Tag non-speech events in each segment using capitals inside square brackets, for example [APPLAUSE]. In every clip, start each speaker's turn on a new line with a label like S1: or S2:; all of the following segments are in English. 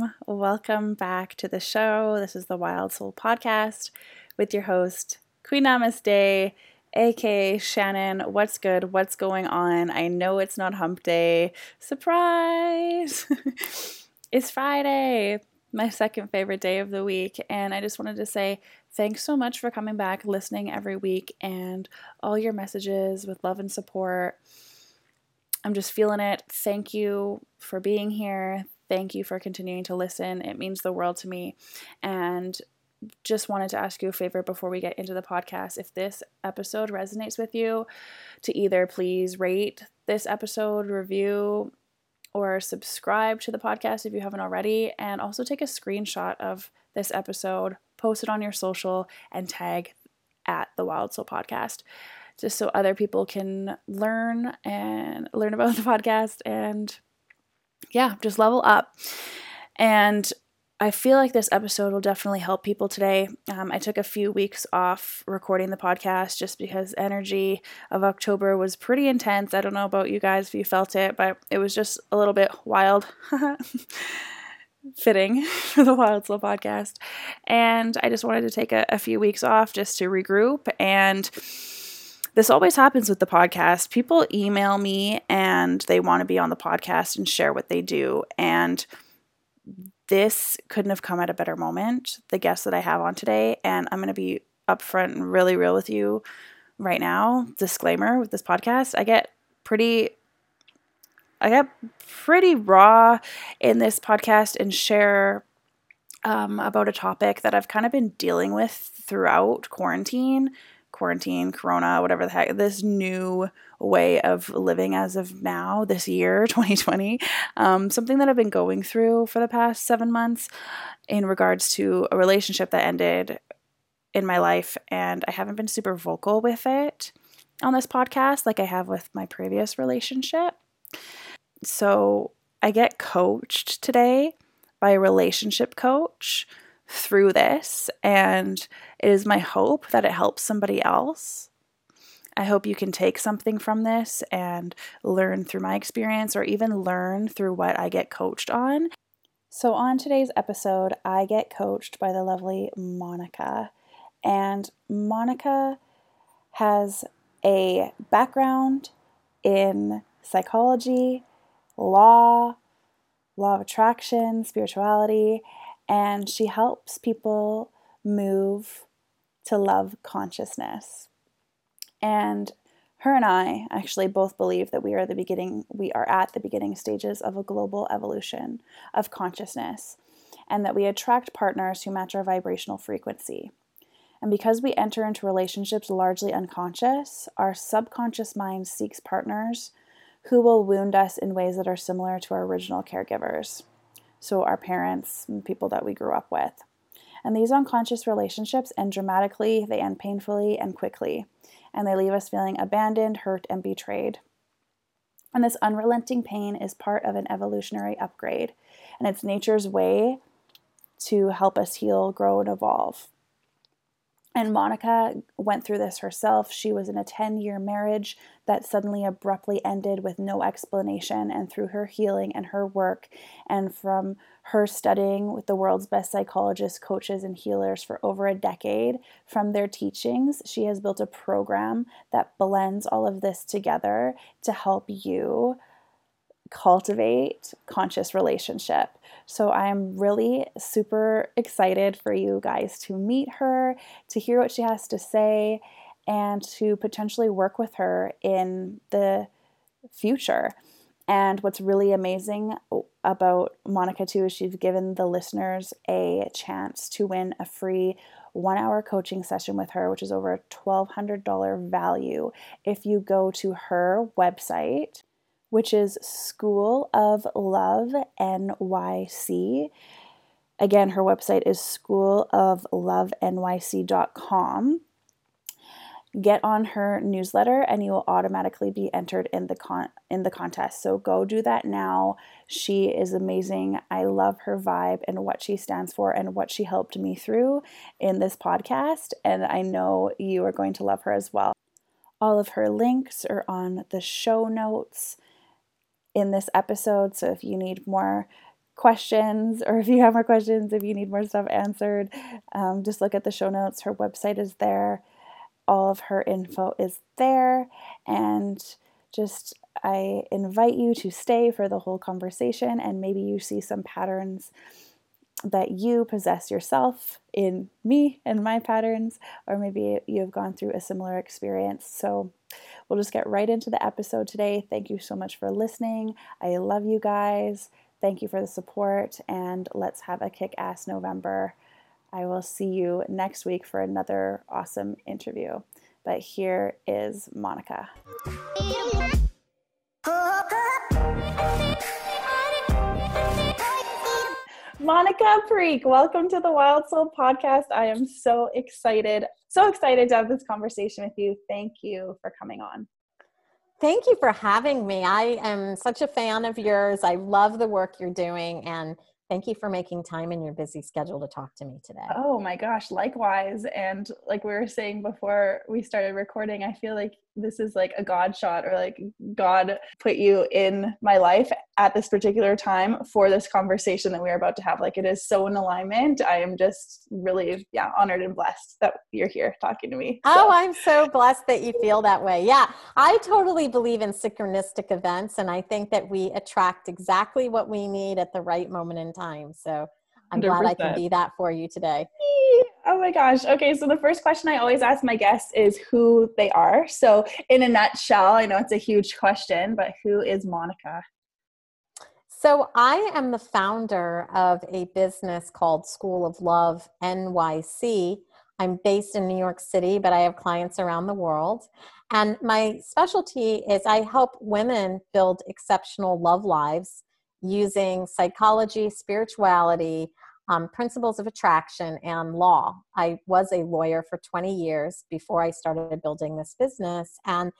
S1: Fam. Welcome back to the show. This is the Wild Soul Podcast with your host, Queen Namaste, aka Shannon. What's good? What's going on? I know it's not hump day. Surprise! [LAUGHS] it's Friday, my second favorite day of the week. And I just wanted to say thanks so much for coming back, listening every week, and all your messages with love and support. I'm just feeling it. Thank you for being here. Thank you for continuing to listen. It means the world to me. And just wanted to ask you a favor before we get into the podcast. If this episode resonates with you, to either please rate this episode, review, or subscribe to the podcast if you haven't already, and also take a screenshot of this episode, post it on your social, and tag at the Wild Soul Podcast, just so other people can learn and learn about [LAUGHS] the podcast and yeah, just level up. And I feel like this episode will definitely help people today. Um, I took a few weeks off recording the podcast just because energy of October was pretty intense. I don't know about you guys if you felt it, but it was just a little bit wild. [LAUGHS] fitting [LAUGHS] for the Wild Soul podcast. And I just wanted to take a, a few weeks off just to regroup and this always happens with the podcast. People email me and they want to be on the podcast and share what they do. And this couldn't have come at a better moment. The guest that I have on today, and I'm going to be upfront and really real with you right now. Disclaimer with this podcast, I get pretty I get pretty raw in this podcast and share um, about a topic that I've kind of been dealing with throughout quarantine quarantine, corona, whatever the heck, this new way of living as of now, this year, [LAUGHS] 2020, um, something that I've been going through for the past seven months in regards to a relationship that ended in my life. And I haven't been super vocal with it on this podcast like I have with my previous relationship. So I get coached today by a relationship coach through this, and it is my hope that it helps somebody else. I hope you can take something from this and learn through my experience or even learn through what I get coached on. So, on today's episode, I get coached by the lovely Monica. And Monica has a background in psychology, law, law of attraction, spirituality, and she helps people move to love consciousness. And her and I actually both believe that we are the beginning we are at the beginning stages of a global evolution of consciousness and that we attract partners who match our vibrational frequency. And because we enter into relationships largely unconscious, our subconscious mind seeks partners who will wound us in ways that are similar to our original caregivers so our parents, people that we grew up with. And these unconscious relationships end dramatically, they end painfully and quickly, and they leave us feeling abandoned, hurt, and betrayed. And this unrelenting pain is part of an evolutionary upgrade, and it's nature's way to help us heal, grow, and evolve. And Monica went through this herself. She was in a 10 year marriage that suddenly abruptly ended with no explanation. And through her healing and her work, and from her studying with the world's best psychologists, coaches, and healers for over a decade, from their teachings, she has built a program that blends all of this together to help you cultivate conscious relationship. So I'm really super excited for you guys to meet her, to hear what she has to say, and to potentially work with her in the future. And what's really amazing about Monica, too, is she's given the listeners a chance to win a free one hour coaching session with her, which is over a $1,200 value if you go to her website which is School of Love NYC. Again, her website is schooloflovenyc.com get on her newsletter and you will automatically be entered in the con in the contest. So go do that now. She is amazing. I love her vibe and what she stands for and what she helped me through in this podcast and I know you are going to love her as well. All of her links are on the show notes in this episode. So if you need more questions or if you have more questions, if you need more stuff answered, um, just look at the show notes. Her website is there all of her info is there. And just, I invite you to stay for the whole conversation and maybe you see some patterns that you possess yourself in me and my patterns, or maybe you have gone through a similar experience. So, we'll just get right into the episode today. Thank you so much for listening. I love you guys. Thank you for the support, and let's have a kick ass November. I will see you next week for another awesome interview. But here is Monica. Monica Parikh, welcome to the Wild Soul podcast. I am so excited, so excited to have this conversation with you. Thank you for coming on.
S2: Thank you for having me. I am such a fan of yours. I love the work you're doing and Thank you for making time in your busy schedule to talk to me today.
S1: Oh my gosh, likewise. And like we were saying before we started recording, I feel like this is like a God shot or like God put you in my life at this particular time for this conversation that we are about to have. Like it is so in alignment. I am just really, yeah, honored and blessed that you're here talking to me.
S2: So. Oh, I'm so blessed that you feel that way. Yeah, I totally believe in synchronistic events. And I think that we attract exactly what we need at the right moment in time. So I'm 100%. glad I can be that for you today.
S1: Oh my gosh. Okay, so the first question I always ask my guests is who they are. So, in a nutshell, I know it's a huge question, but who is Monica?
S2: So, I am the founder of a business called School of Love NYC. I'm based in New York City, but I have clients around the world. And my specialty is I help women build exceptional love lives using psychology, spirituality, um, principles of attraction, and law. I was a lawyer for 20 years before I started building this business. And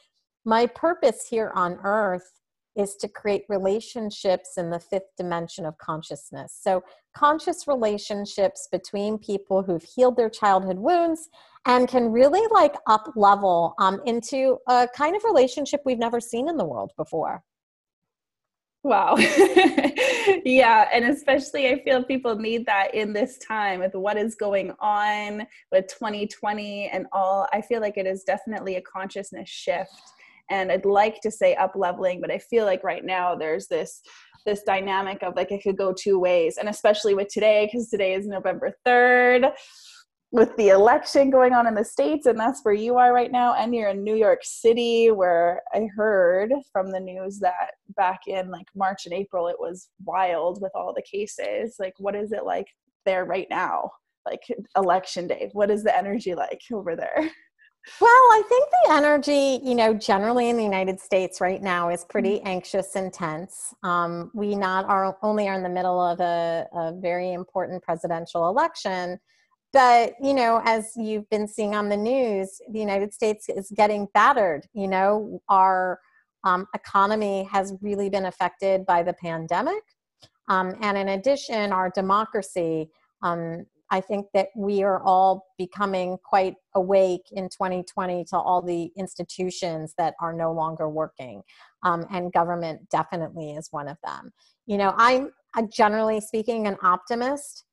S2: my purpose here on earth is to create relationships in the fifth dimension of consciousness. So, conscious relationships between people who've healed their childhood wounds and can really like up level um, into a kind of relationship we've never seen in the world before.
S1: Wow. [LAUGHS] yeah. And especially, I feel people need that in this time with what is going on with 2020 and all. I feel like it is definitely a consciousness shift. And I'd like to say up leveling, but I feel like right now there's this this dynamic of like it could go two ways and especially with today because today is november 3rd with the election going on in the states and that's where you are right now and you're in new york city where i heard from the news that back in like march and april it was wild with all the cases like what is it like there right now like election day what is the energy like over there [LAUGHS]
S2: well, I think the energy, you know, generally in the United States right now is pretty mm-hmm. anxious and tense. Um, we not are only are in the middle of a, a very important presidential election, but you know as you've been seeing on the news the united states is getting battered you know our um, economy has really been affected by the pandemic. Um, and in addition our democracy um, i think that we are all becoming quite awake in 2020 to all the institutions that are no longer working. Um, and government definitely is one of them. You know i'm generally speaking an optimist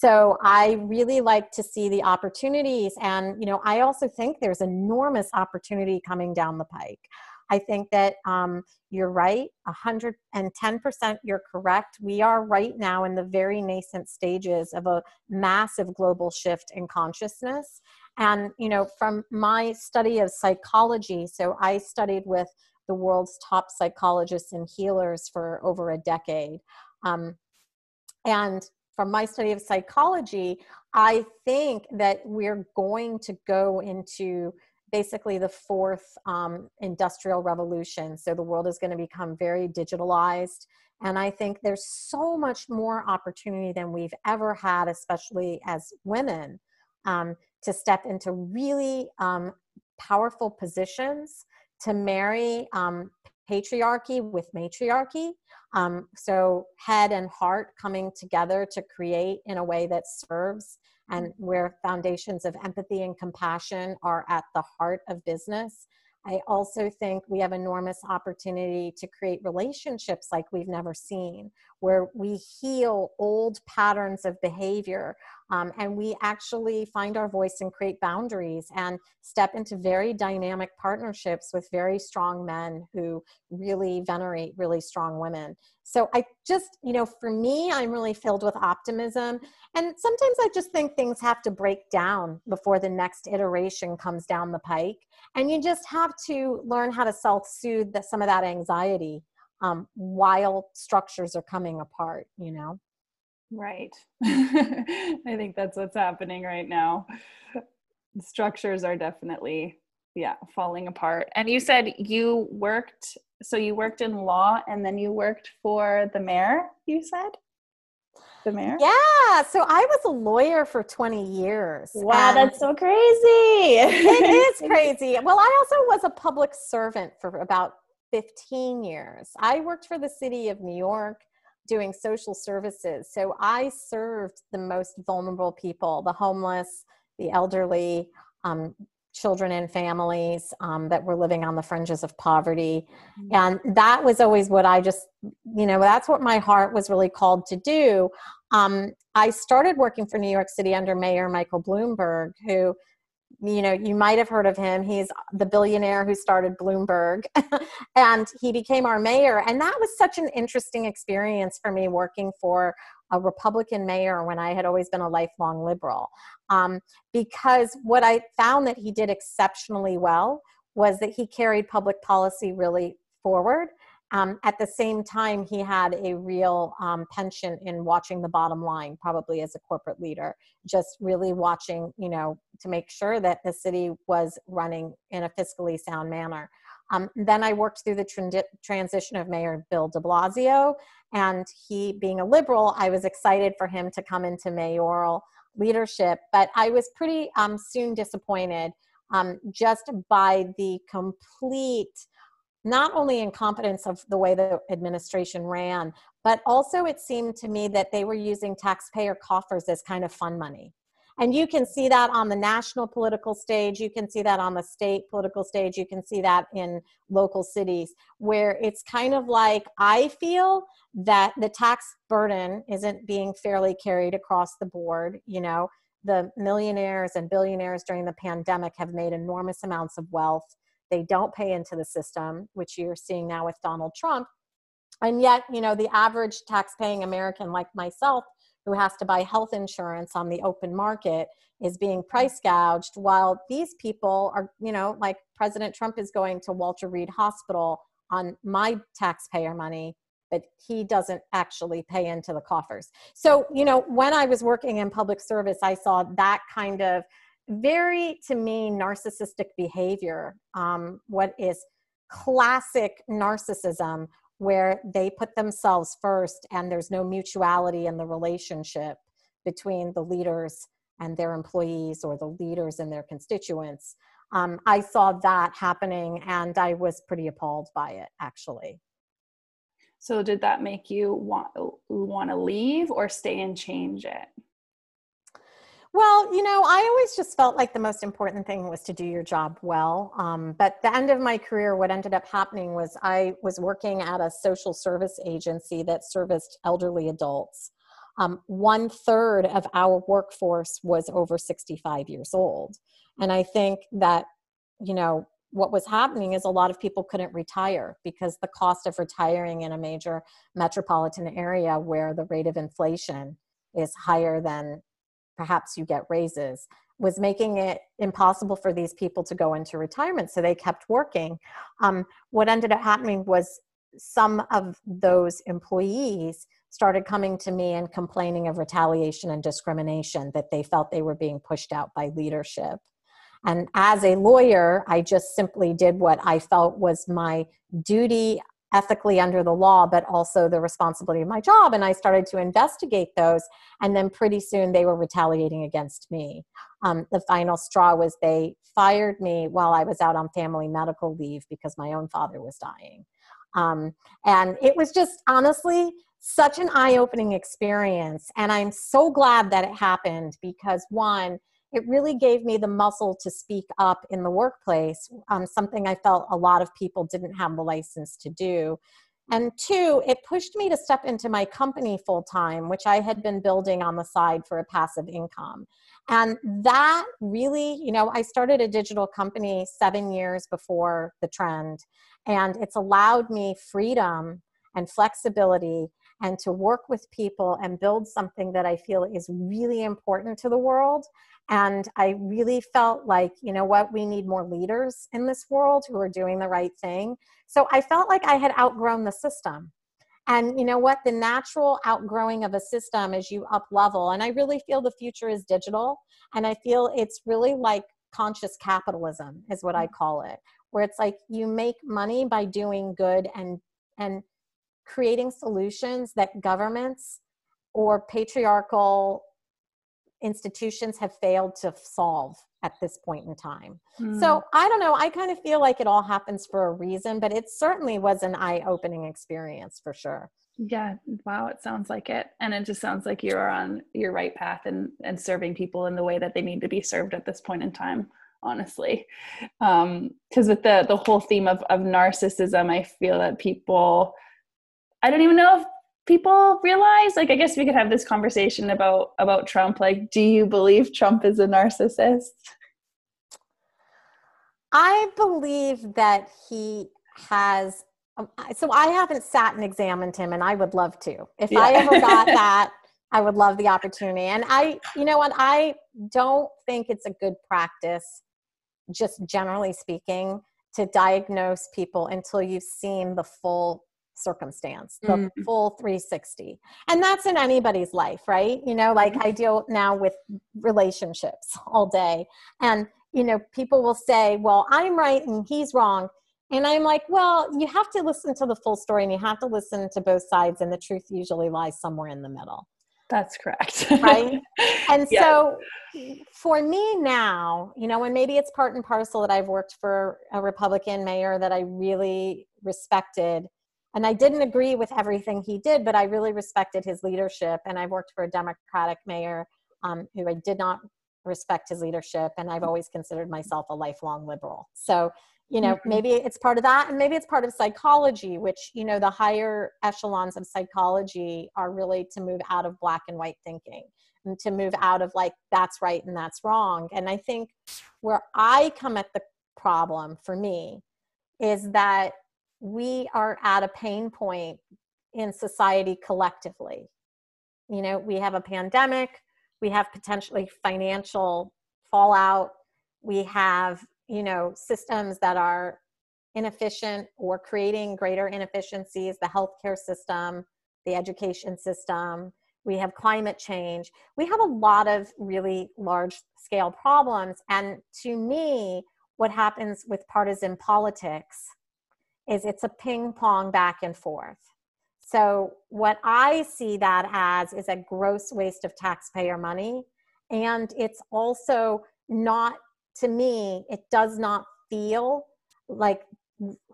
S2: so I really like to see the opportunities. And, you know, I also think there's enormous opportunity coming down the pike. I think that um, you're right, 110% you're correct. We are right now in the very nascent stages of a massive global shift in consciousness. And, you know, from my study of psychology, so I studied with the world's top psychologists and healers for over a decade. Um, and from my study of psychology, I think that we're going to go into basically the fourth um, industrial revolution. So the world is going to become very digitalized. And I think there's so much more opportunity than we've ever had, especially as women, um, to step into really um, powerful positions, to marry um, patriarchy with matriarchy. Um, so, head and heart coming together to create in a way that serves and where foundations of empathy and compassion are at the heart of business. I also think we have enormous opportunity to create relationships like we've never seen, where we heal old patterns of behavior um, and we actually find our voice and create boundaries and step into very dynamic partnerships with very strong men who really venerate really strong women. So I just, you know, for me, I'm really filled with optimism. And sometimes I just think things have to break down before the next iteration comes down the pike. And you just have to learn how to self soothe some of that anxiety um, while structures are coming apart, you know?
S1: Right. [LAUGHS] I think that's what's happening right now. Structures are definitely, yeah, falling apart. And you said you worked, so you worked in law and then you worked for the mayor, you said? The mayor?
S2: Yeah. So I was a lawyer for 20 years.
S1: Wow, that's so crazy.
S2: it is [LAUGHS] crazy. Well, I also was a public servant for about 15 years. I worked for the city of New York doing social services. So I served the most vulnerable people, the homeless, the elderly, um, children and families um, that were living on the fringes of poverty. Mm-hmm. And that was always what I just, you know, that's what my heart was really called to do. Um, I started working for New York City under Mayor Michael Bloomberg, who you know you might have heard of him he's the billionaire who started bloomberg [LAUGHS] and he became our mayor and that was such an interesting experience for me working for a republican mayor when i had always been a lifelong liberal um, because what i found that he did exceptionally well was that he carried public policy really forward um, at the same time, he had a real um, penchant in watching the bottom line, probably as a corporate leader, just really watching, you know, to make sure that the city was running in a fiscally sound manner. Um, then I worked through the transition of Mayor Bill de Blasio, and he, being a liberal, I was excited for him to come into mayoral leadership, but I was pretty um, soon disappointed um, just by the complete not only incompetence of the way the administration ran, but also it seemed to me that they were using taxpayer coffers as kind of fun money. And you can see that on the national political stage, you can see that on the state political stage, you can see that in local cities, where it's kind of like I feel that the tax burden isn't being fairly carried across the board. You know, the millionaires and billionaires during the pandemic have made enormous amounts of wealth they don't pay into the system, which you're seeing now with Donald Trump. And yet, you know, the average tax-paying American like myself who has to buy health insurance on the open market is being price gouged while these people are, you know, like President Trump is going to Walter Reed Hospital on my taxpayer money but he doesn't actually pay into the coffers. So, you know, when I was working in public service, I saw that kind of very to me narcissistic behavior um, what is classic narcissism where they put themselves first and there's no mutuality in the relationship between the leaders and their employees or the leaders and their constituents. Um, i saw that happening and i was pretty appalled by it actually.
S1: So did that make you want want to leave or stay and change it
S2: well, you know, I always just felt like the most important thing was to do your job well. Um, but the end of my career, what ended up happening was I was working at a social service agency that serviced elderly adults. Um, one third of our workforce was over 65 years old. And I think that, you know, what was happening is a lot of people couldn't retire because the cost of retiring in a major metropolitan area where the rate of inflation is higher than perhaps you get raises was making it impossible for these people to go into retirement so they kept working. Um, what ended up happening was some of those employees started coming to me and complaining of retaliation and discrimination that they felt they were being pushed out by leadership. And as a lawyer, I just simply did what I felt was my duty ethically under the law, but also the responsibility of my job. And I started to investigate those. And then pretty soon they were retaliating against me. Um, the final straw was they fired me while I was out on family medical leave because my own father was dying. Um, and it was just honestly such an eye opening experience. And I'm so glad that it happened because one, it really gave me the muscle to speak up in the workplace, um, something I felt a lot of people didn't have the license to do. And two, it pushed me to step into my company full time, which I had been building on the side for a passive income. And that really, you know, I started a digital company seven years before the trend, and it's allowed me freedom and flexibility and to work with people and build something that I feel is really important to the world. And I really felt like, you know what, we need more leaders in this world who are doing the right thing. So I felt like I had outgrown the system. And you know what? The natural outgrowing of a system is you up level. And I really feel the future is digital. And I feel it's really like conscious capitalism, is what I mm. call it, where it's like you make money by doing good and and creating solutions that governments or patriarchal institutions have failed to solve at this point in time. Mm. So I don't know. I kind of feel like it all happens for a reason, but it certainly was an eye opening experience for sure.
S1: Yeah. Wow. It sounds like it. And it just sounds like you're on your right path and, and serving people in the way that they need to be served at this point in time honestly because um, with the the whole theme of, of narcissism i feel that people i don't even know if people realize like i guess we could have this conversation about about trump. Like do you believe trump is a narcissist?
S2: I believe that he has um, so i haven't sat and examined him and i would love to. If yeah. i ever got [LAUGHS] that i would love the opportunity. And i you know what? I don't think it's a good practice just generally speaking to diagnose people until you've seen the full circumstance the mm. full 360 and that's in anybody's life right? You know like i deal now with relationships all day. And you know people will say well i'm right and he's wrong. And i'm like well you have to listen to the full story and you have to listen to both sides and the truth usually lies somewhere in the middle.
S1: That's correct.
S2: Right? [LAUGHS] And yes. so for me now you know and maybe it's part and parcel that i've worked for a republican mayor that i really respected and I didn't agree with everything he did, but I really respected his leadership. And I worked for a Democratic mayor um, who I did not respect his leadership, and I've always considered myself a lifelong liberal. So, you know, mm-hmm. maybe it's part of that, and maybe it's part of psychology, which you know, the higher echelons of psychology are really to move out of black and white thinking and to move out of like that's right and that's wrong. And I think where I come at the problem for me is that we are at a pain point in society collectively. You know, we have a pandemic, we have potentially financial fallout, we have, you know, systems that are inefficient or creating greater inefficiencies, the healthcare system, the education system, we have climate change. We have a lot of really large scale problems. And to me, what happens with partisan politics is it's a ping pong back and forth. So, what I see that as is a gross waste of taxpayer money. And it's also not, to me, it does not feel like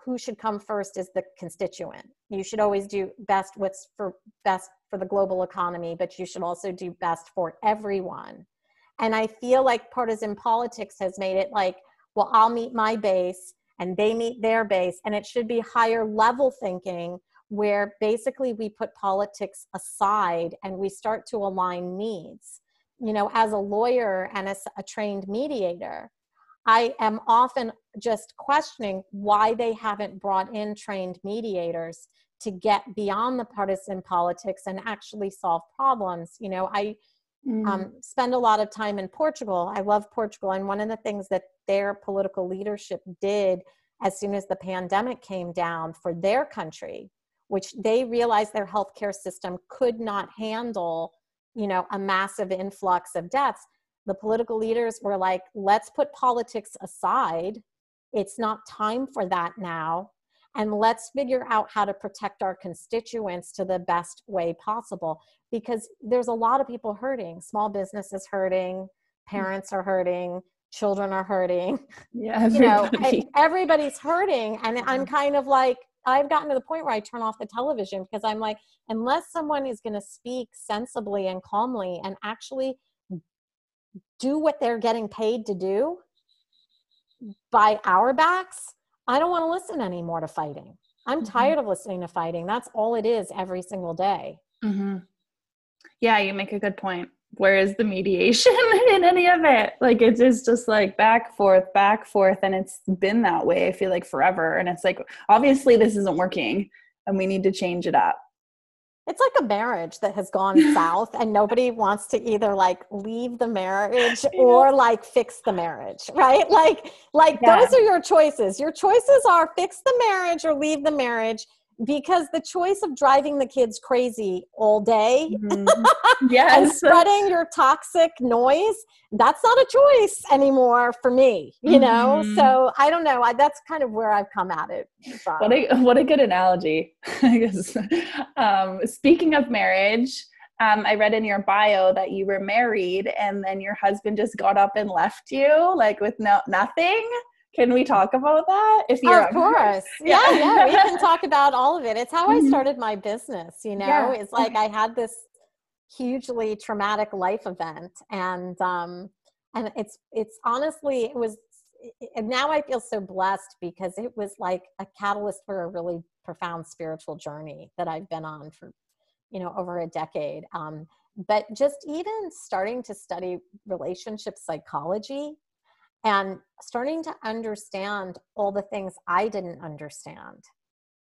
S2: who should come first is the constituent. You should always do best what's for best for the global economy, but you should also do best for everyone. And I feel like partisan politics has made it like, well, I'll meet my base and they meet their base. And it should be higher level thinking where basically we put politics aside and we start to align needs. You know, as a lawyer and as a trained mediator, I am often just questioning why they haven't brought in trained mediators to get beyond the partisan politics and actually solve problems. You know, I mm. um, spend a lot of time in Portugal. I love Portugal. And one of the things that their political leadership did as soon as the pandemic came down for their country which they realized their healthcare system could not handle you know a massive influx of deaths the political leaders were like, let's put politics aside. It's not time for that now. And let's figure out how to protect our constituents to the best way possible because there's a lot of people hurting. Small businesses hurting, mm. parents are hurting, children are hurting.
S1: Yeah, everybody. [LAUGHS]
S2: you know, everybody's hurting. And I'm kind of like, I've gotten to the point where I turn off the television because I'm like, unless someone is going to speak sensibly and calmly and actually do what they're getting paid to do by our backs, I don't want to listen anymore to fighting. I'm mm-hmm. tired of listening to fighting. That's all it is every single day.
S1: Mm-hmm. Yeah, you make a good point. Where is the mediation [LAUGHS] in any of it? Like it is just like back forth, back forth, and it's been that way. I feel like forever, and it's like obviously this isn't working, and we need to change it up
S2: it's like a marriage that has gone [LAUGHS] south and nobody wants to either like leave the marriage or like fix the marriage right like like yeah. those are your choices your choices are fix the marriage or leave the marriage because the choice of driving the kids crazy all day mm-hmm. [LAUGHS] yes. and spreading your toxic noise that's not a choice anymore for me you know mm-hmm. so i don't know I, that's kind of where i've come at it
S1: from. what a what a good analogy [LAUGHS] i guess um, speaking of marriage um, I read in your bio that you were married and then your husband just got up and left you, like with no nothing. Can we talk about that?
S2: If you're of course, [LAUGHS] yeah, yeah, we can talk about all of it. It's how I mm-hmm. started my business. You know, yeah. it's like I had this hugely traumatic life event, and um, and it's it's honestly it was. And now I feel so blessed because it was like a catalyst for a really profound spiritual journey that I've been on for, you know, over a decade. Um, but just even starting to study relationship psychology and starting to understand all the things I didn't understand.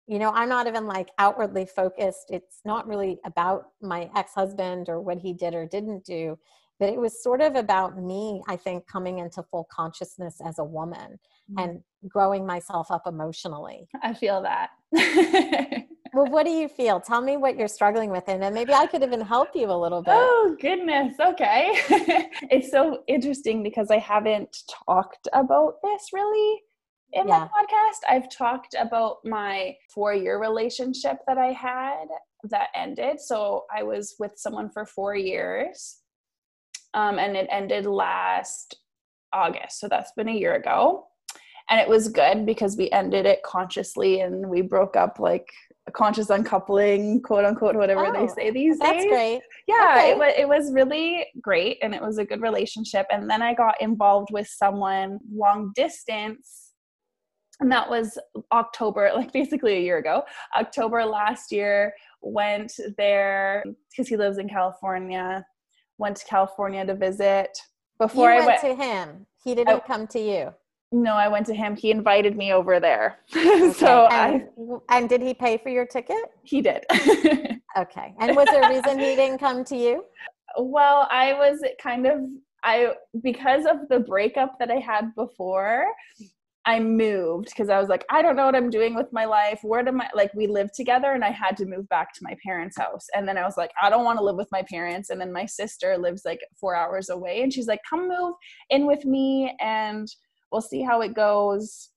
S2: You know, I'm not even like outwardly focused. It's not really about my ex husband or what he did or didn't do, but it was sort of about me, I think, coming into full consciousness as a woman mm-hmm. and growing myself up emotionally.
S1: I feel that. [LAUGHS]
S2: well, what do you feel? Tell me what you're struggling with, and then maybe I could even help you a little bit.
S1: Oh, goodness. Okay. [LAUGHS] it's so interesting because I haven't talked about this really in yeah. my podcast. I've talked about my four year relationship that I had that ended. So I was with someone for four years, um, and it ended last August. So that's been a year ago. And it was good because we ended it consciously and we broke up like conscious uncoupling, quote unquote, whatever oh, they say these
S2: that's
S1: days.
S2: That's great.
S1: Yeah, okay. it, was, it was really great and it was a good relationship. And then I got involved with someone long distance. And that was October, [LAUGHS] like basically a year ago. October last year, went there because he lives in California, went to California to visit. Before
S2: you
S1: I
S2: went, went to him, he didn't I, come to you.
S1: No, I went to him. He invited me over there. [LAUGHS] Okay. so
S2: and, I and did he pay for your ticket?
S1: He did. [LAUGHS]
S2: okay. And was there a reason he didn't come to you?
S1: Well, I was kind of I because of the breakup that I had before, I moved because I was like, I don't know what I'm doing with my life. Where do my like we lived together and I had to move back to my parents' house. And then I was like, I don't want to live with my parents. And then my sister lives like four hours away and she's like, come move in with me and we'll see how it goes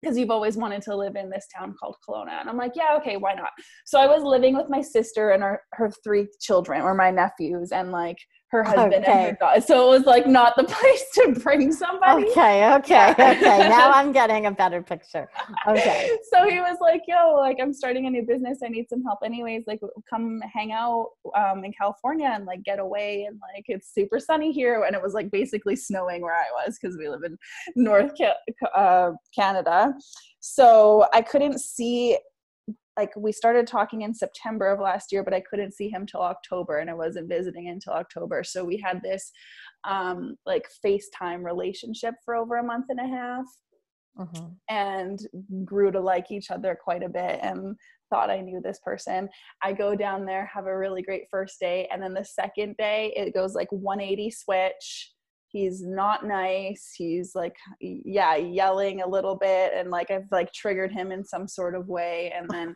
S1: because you've always wanted to live in this town called Kelowna. And I'm like, yeah, okay, why not? So I was living with my sister and her, her three children or my nephews and like her husband okay. and her daughter. So it was like not the [LAUGHS] place to bring somebody.
S2: Okay, okay, okay. Now [LAUGHS] I'm getting a better picture. Okay.
S1: so he was like, yo, like I'm starting a new business. I need some help anyways. Like come hang out um, in California and like get away. And like it's super sunny here. And it was like basically snowing where I was because we live in North uh, Canada. So I couldn't see like we started talking in September of last year, but I couldn't see him till October and I wasn't visiting until October. So we had this um, like FaceTime relationship for over a month and a half mm-hmm. and grew to like each other quite a bit and thought I knew this person. I go down there, have a really great first day. And then the second day, it goes like 180 switch he's not nice he's like yeah yelling a little bit and like i've like triggered him in some sort of way and then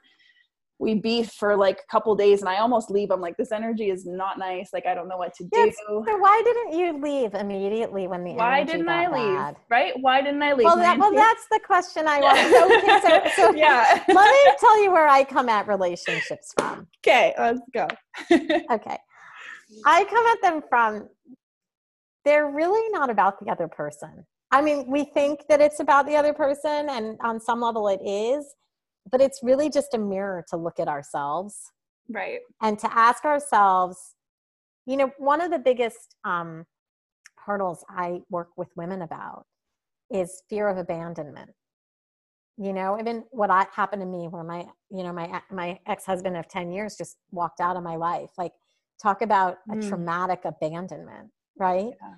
S1: we beef for like a couple days and I almost leave. I'm like, this energy is not nice. Like, I don't know what to do.
S2: so why didn't you leave immediately when the
S1: why didn't I leave?
S2: Bad?
S1: Right? Why didn't I leave?
S2: Well, that, well that's the question I want. [LAUGHS] So, so, so [LAUGHS] yeah. [LAUGHS] let me tell you where I come at relationships from.
S1: Okay, let's go.
S2: okay. I come at them from, they're really not about the other person. I mean, we think that it's about the other person, and on some level it is but it's really just a mirror to look at ourselves.
S1: Right.
S2: And to ask ourselves you know one of the biggest um, hurdles i work with women about is fear of abandonment. You know even what I, happened to me where my you know my my ex-husband of 10 years just walked out of my life. Like talk about a mm. traumatic abandonment right yeah.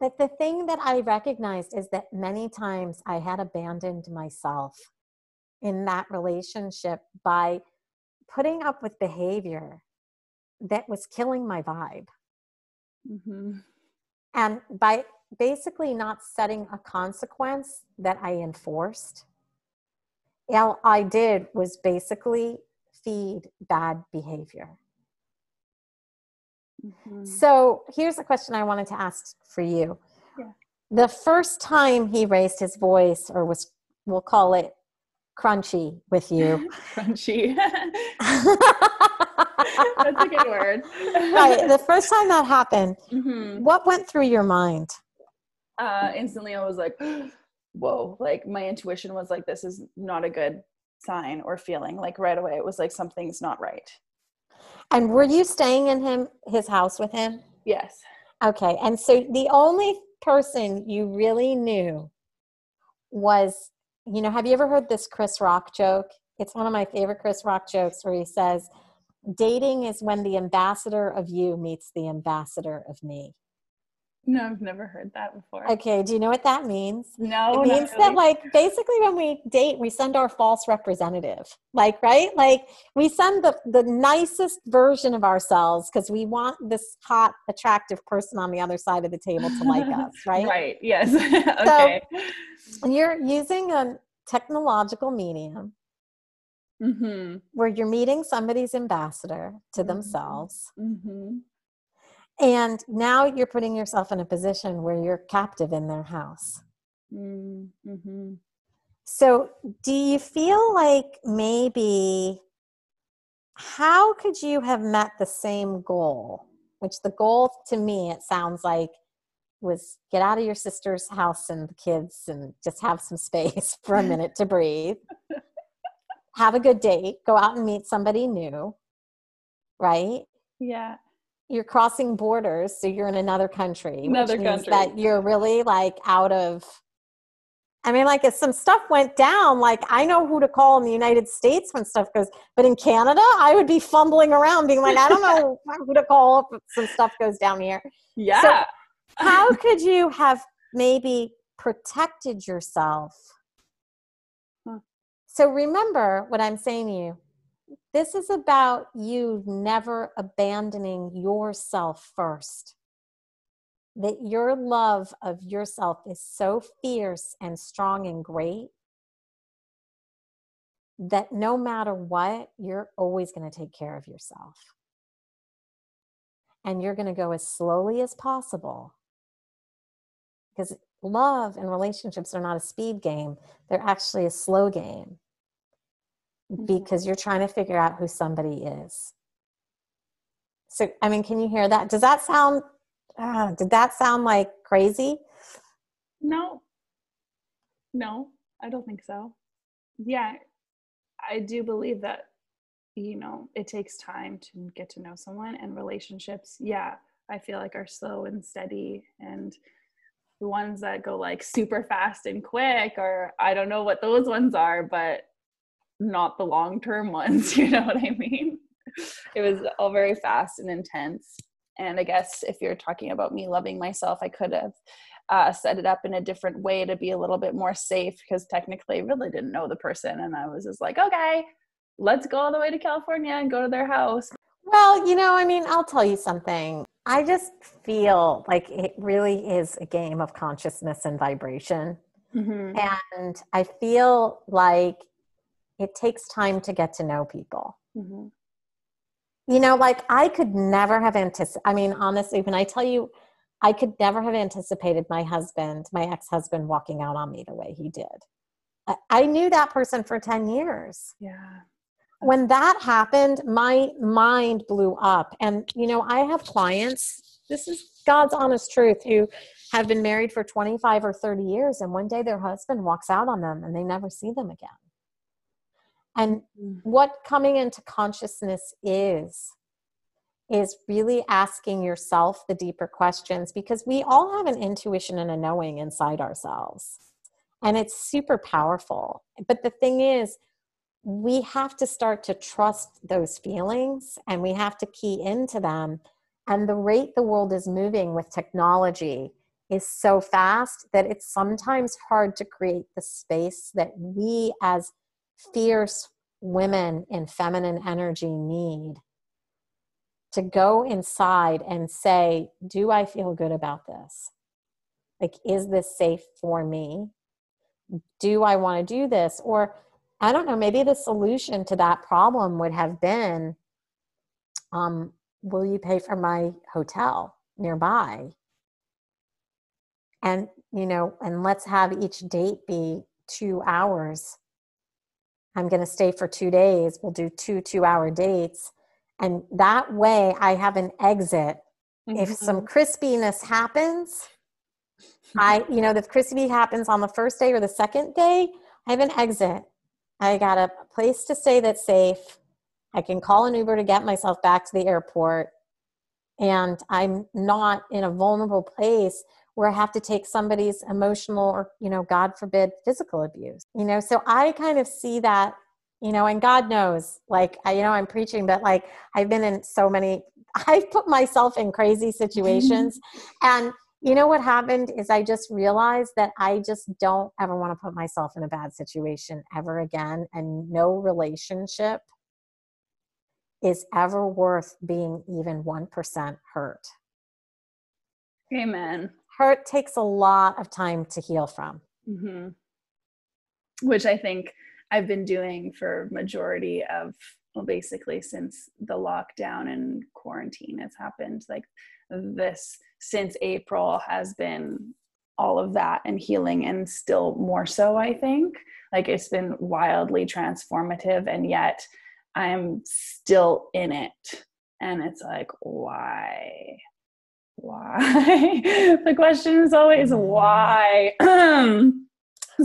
S2: but the thing that i recognized is that many times i had abandoned myself in that relationship by putting up with behavior that was killing my vibe. Mm-hmm. And by basically not setting a consequence that I enforced, all I did was basically feed bad behavior. Mm-hmm. So here's a question I wanted to ask for you. Yeah. The first time he raised his voice, or was, we'll call it crunchy with you. [LAUGHS]
S1: crunchy. [LAUGHS] That's a good word.
S2: right. The first time that happened, mm-hmm. what went through your mind?
S1: Uh, instantly, I was like, [GASPS] whoa. Like, my intuition was like, this is not a good sign or feeling. Like, right away, it was like, something's not right.
S2: And were you staying in him his house with him?
S1: Yes.
S2: Okay. And so the only person you really knew was you know, have you ever heard this Chris Rock joke? It's one of my favorite Chris Rock jokes where he says, Dating is when the ambassador of you meets the ambassador of me.
S1: No, I've never heard that before.
S2: Okay, do you know what that means?
S1: No,
S2: it means really. that like basically when we date, we send our false representative. Like, right? Like we send the the nicest version of ourselves because we want this hot, attractive person on the other side of the table to like [LAUGHS] us, right?
S1: Right. Yes. [LAUGHS] okay.
S2: So you're using a technological medium mm-hmm. where you're meeting somebody's ambassador to mm-hmm. themselves. Mm-hmm and now you're putting yourself in a position where you're captive in their house. Mm-hmm. so do you feel like maybe how could you have met the same goal? Which the goal to me it sounds like was get out of your sister's house and the kids and just have some space [LAUGHS] for a minute to breathe. [LAUGHS] Have a good date. Go out and meet somebody new. Right?
S1: Yeah
S2: you're crossing borders, so you're in another country.
S1: Another which means country.
S2: That you're really like out of. I mean, like if some stuff went down, like I know who to call in the United States when stuff goes, but in Canada, I would be fumbling around, being like, I don't know [LAUGHS] who to call if some stuff goes down here.
S1: Yeah. So [LAUGHS]
S2: how could you have maybe protected yourself? Huh. So remember what I'm saying to you this is about you never abandoning yourself first. That your love of yourself is so fierce and strong and great that no matter what, you're always going to take care of yourself. And you're going to go as slowly as possible. Because love and relationships are not a speed game, they're actually a slow game. Mm-hmm. because you're trying to figure out who somebody is. So, I mean, can you hear that? Does that sound, uh, did that sound like crazy?
S1: No. No, I don't think so. Yeah, I do believe that, you know, it takes time to get to know someone and relationships. Yeah, I feel like are slow and steady and the ones that go like super fast and quick or I don't know what those ones are, but not the long term ones [LAUGHS] you know what i mean? It was all very fast and intense. And i guess if you're talking about me loving myself i could have uh, set it up in a different way to be a little bit more safe because technically I really didn't know the person and i was just like okay let's go all the way to california and go to their house.
S2: Well you know i mean i'll tell you something. I just feel like it really is a game of consciousness and vibration. Mm-hmm. and i feel like it takes time to get to know people. Mm-hmm. You know, like I could never have anticipated, I mean, honestly, when I tell you, I could never have anticipated my husband, my ex husband, walking out on me the way he did. I, I knew that person for 10 years.
S1: Yeah.
S2: When that happened, my mind blew up. And, you know, I have clients, this is God's honest truth, who have been married for 25 or 30 years, and one day their husband walks out on them and they never see them again. And mm. what coming into consciousness is, is really asking yourself the deeper questions because we all have an intuition and a knowing inside ourselves. And it's super powerful. But the thing is, we have to start to trust those feelings and we have to key into them. And the rate the world is moving with technology is so fast that it's sometimes hard to create the space that we as fierce women in feminine energy need to go inside and say, Do I feel good about this? Like, is this safe for me? Do I want to do this? Or, I don't know, maybe the solution to that problem would have been um, Will you pay for my hotel nearby? And, you know, and let's have each date be two hours I'm going to stay for two days. We'll do two two hour dates. And that way I have an exit. Mm-hmm. If some crispiness happens, I, you know, if crispy happens on the first day or the second day, I have an exit. I got a place to stay that's safe. I can call an Uber to get myself back to the airport. And I'm not in a vulnerable place where I have to take somebody's emotional or, you know, God forbid, physical abuse. You know, so I kind of see that, you know, and God knows, like, I, you know, I'm preaching, but like, I've been in so many, [LAUGHS] I've put myself in crazy situations. [LAUGHS] and, you know, what happened is I just realized that I just don't ever want to put myself in a bad situation ever again. And no relationship is ever worth being even 1% hurt.
S1: Amen
S2: hurt takes a lot of time to heal from. Mm-hmm.
S1: which i think i've been doing for majority of well basically since the lockdown and quarantine has happened. Like this since april has been all of that and healing and still more so i think. Like it's been wildly transformative and yet i'm still in it. And it's like why why? [LAUGHS] the question is always why. [CLEARS THROAT]
S2: so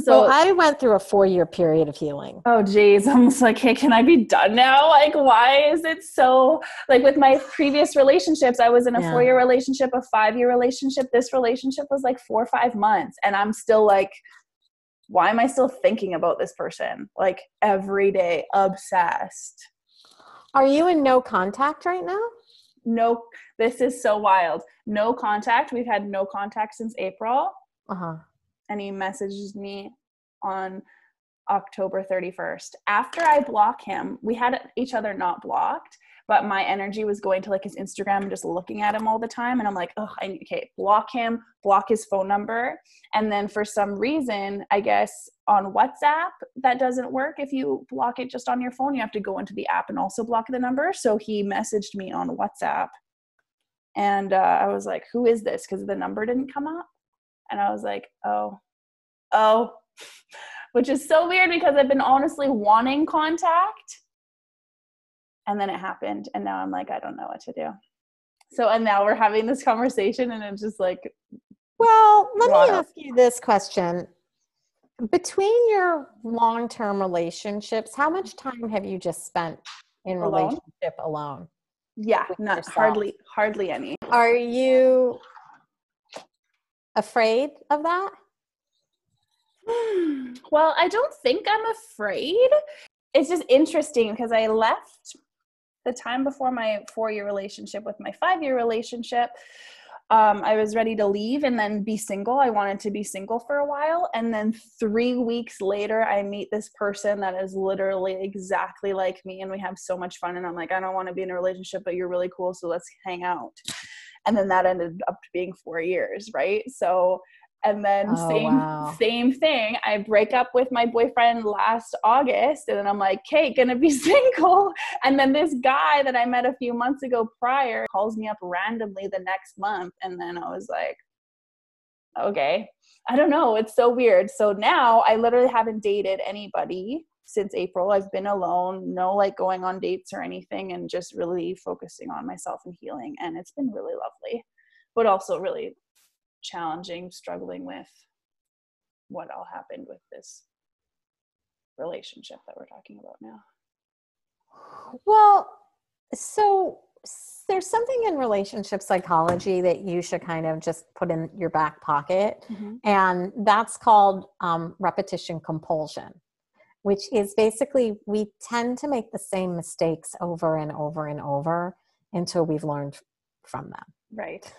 S2: well, I went through a four year period of healing.
S1: Oh geez. I'm just like, hey, can I be done now? Like, why is it so like with my previous relationships, I was in a yeah. four year relationship, a five year relationship. This relationship was like four or five months. And I'm still like, why am I still thinking about this person? Like every day, obsessed.
S2: Are you in no contact right now?
S1: No this is so wild. No contact. We've had no contact since april. Uh-huh. And he messages me on october 31st after i block him we had each other not blocked but my energy was going to like his Instagram and just looking at him all the time. And I'm like, oh, I need okay, block him, block his phone number. And then for some reason, I guess on WhatsApp, that doesn't work. If you block it just on your phone, you have to go into the app and also block the number. So he messaged me on WhatsApp. And uh, I was like, who is this? Because the number didn't come up. And I was like, oh, oh, [LAUGHS] which is so weird because I've been honestly wanting contact and then it happened and now i'm like i don't know what to do. So and now we're having this conversation and it's just like
S2: well let me ask you this question. Between your long-term relationships how much time have you just spent in alone? relationship alone?
S1: Yeah not yourself? hardly hardly any.
S2: Are you afraid of that? [SIGHS]
S1: Well i don't think i'm afraid. It's just interesting because i left the time before my four year relationship with my five year relationship, um, I was ready to leave and then be single. I wanted to be single for a while. And then three weeks later, I meet this person that is literally exactly like me. And we have so much fun. And I'm like, I don't want to be in a relationship, but you're really cool. So let's hang out. And then that ended up being four years, right? So And then
S2: Oh,
S1: same
S2: wow.
S1: same thing. I break up with my boyfriend last August, and then I'm like, "Okay, gonna be [LAUGHS] single." And then this guy that I met a few months ago prior calls me up randomly the next month, and then I was like, "Okay." I don't know. It's so weird. So now I literally haven't dated anybody since April. I've been alone, no like going on dates or anything, and just really focusing on myself and healing. And it's been really lovely, but also really challenging, struggling with what all happened with this relationship that we're talking about now.
S2: Well, so there's something in relationship psychology that you should kind of just put in your back pocket, and that's called um, repetition compulsion, which is basically we tend to make the same mistakes over and over and over until we've learned from them.
S1: Right.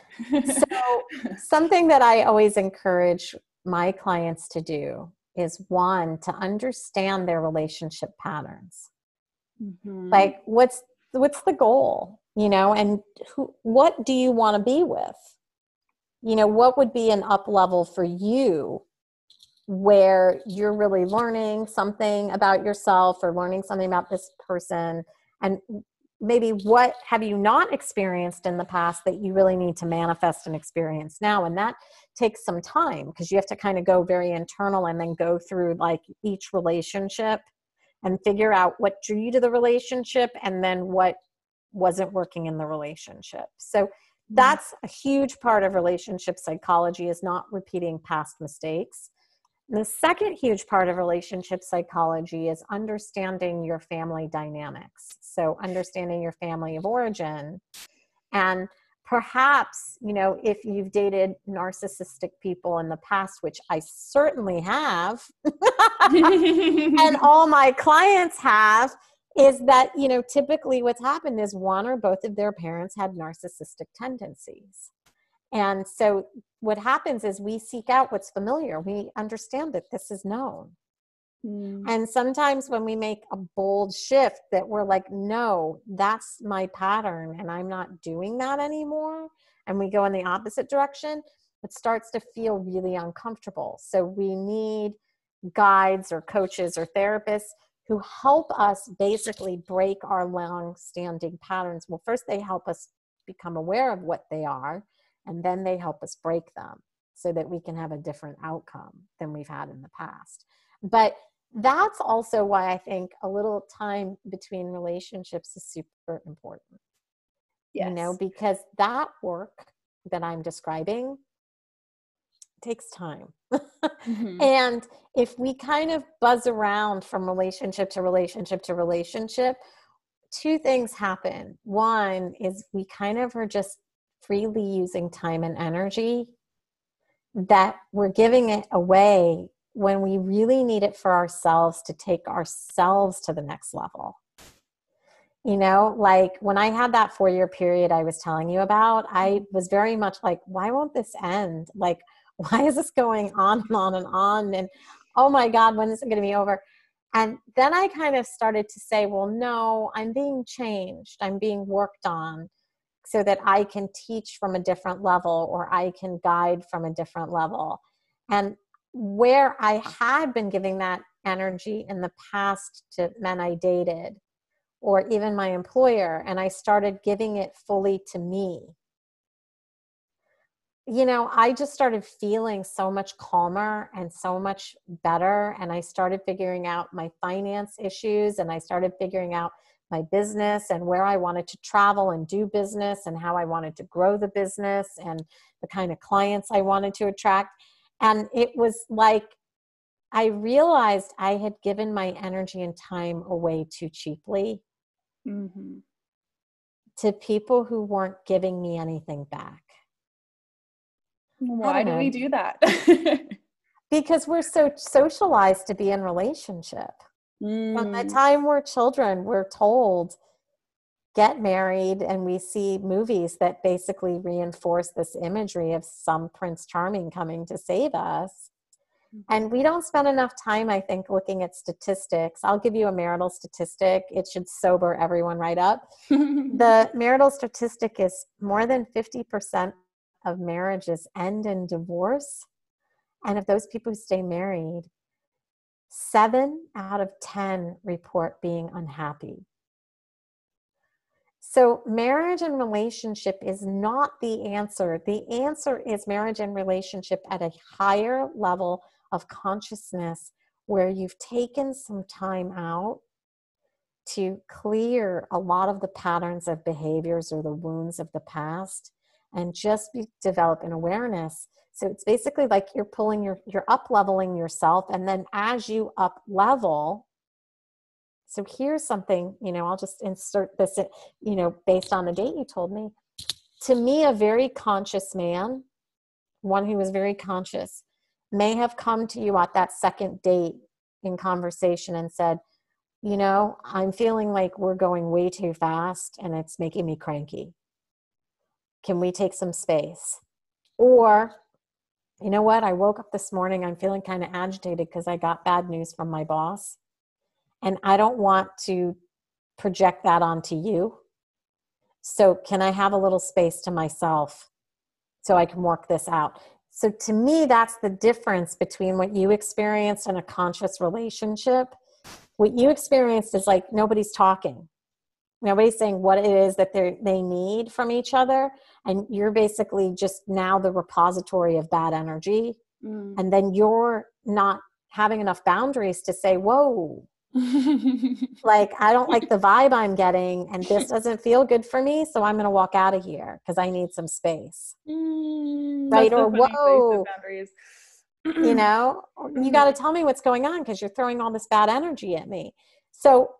S2: So, [LAUGHS] something that I always encourage my clients to do is one, to understand their relationship patterns
S1: Mhm.
S2: like what's what's the goal you know and who what do you want to be with you know what would be an up level for you where you're really learning something about yourself or learning something about this person and maybe what have you not experienced in the past that you really need to manifest and experience now and that takes some time because you have to kind of go very internal and then go through like each relationship and figure out what drew you to the relationship and then what wasn't working in the relationship. So mm. that's a huge part of relationship psychology is not repeating past mistakes. The second huge part of relationship psychology is understanding your family dynamics. So understanding your family of origin and perhaps, you know, if you've dated narcissistic people in the past, which I certainly have, [LAUGHS] and all my clients have is that you know typically what's happened is one or both of their parents had narcissistic tendencies and so what happens is we seek out what's familiar we understand that this is known
S1: Mm.
S2: and sometimes when we make a bold shift that we're like no that's my pattern and i'm not doing that anymore and we go in the opposite direction it starts to feel really uncomfortable so we need guides or coaches or therapists who help us basically break our long standing patterns. Well, first, they help us become aware of what they are, and then they help us break them so that we can have a different outcome than we've had in the past. But that's also why I think a little time between relationships is super important.
S1: yes.
S2: You know, because that work that I'm describing takes time.
S1: Mhm. [LAUGHS]
S2: And if we kind of buzz around from relationship to relationship to relationship, two things happen. One is we kind of are just freely using time and energy that we're giving it away when we really need it for ourselves to take ourselves to the next level. You know, like when I had that four year period I was telling you about, I mm-hmm. was very much like, why won't this end? Like, [LAUGHS] why is this going on and on and on? And oh my God, when is it going to be over? And then I kind of started to say, well, no, I'm being changed. I'm being worked on so that I can teach from a different level or I can guide from a different level. And where I had been giving that energy in the past to men I dated or even my employer, and I started giving it fully to me you know, I just started feeling so much calmer and so much better. And I started figuring out my finance issues and I started figuring out my business and where I wanted to travel and do business and how I wanted to grow the business and the kind of clients I wanted to attract. And it was like I realized I had given my energy and time away too cheaply
S1: Mhm.
S2: to people who weren't giving me anything back.
S1: Why do we do that? [LAUGHS]
S2: because we're so socialized to be in relationship from the
S1: Mm.
S2: time we're children we're told get married and we see movies that basically reinforce this imagery of some prince charming coming to save us. And we don't spend enough time i think looking at statistics. I'll give you a marital statistic. It should sober everyone right up. [LAUGHS] The marital statistic is more than 50% of marriages end in divorce. And of those people who stay married, seven out of 10 report being unhappy. So, marriage and relationship is not the answer. The answer is marriage and relationship at a higher level of consciousness where you've taken some time out to clear a lot of the patterns of behaviors or the wounds of the past and just be, develop an awareness so it's basically like you're pulling your you're up leveling yourself and then as you up level so here's something you know i'll just insert this you know based on the date you told me to me a very conscious man one who was very conscious may have come to you at that second date in conversation and said you know, I'm feeling like we're going way too fast and it's making me cranky. Can we take some space? Or, you know what? I woke up this morning, I'm feeling kind of agitated because I got bad news from my boss. And I don't want to project that onto you. So, can I have a little space to myself so I can work this out? So, to me, that's the difference between what you experienced in a conscious relationship what you experienced is like nobody's talking nobody's saying what it is that they they need from each other and you're basically just now the repository of bad energy. Mm. and then you're not having enough boundaries to say whoa. [LAUGHS] Like i don't like the vibe i'm getting and this doesn't feel good for me so i'm going to walk out of here because i need some space. Mm, right? or whoa. you know? [CLEARS THROAT] You got to tell me what's going on because you're throwing all this bad energy at me. So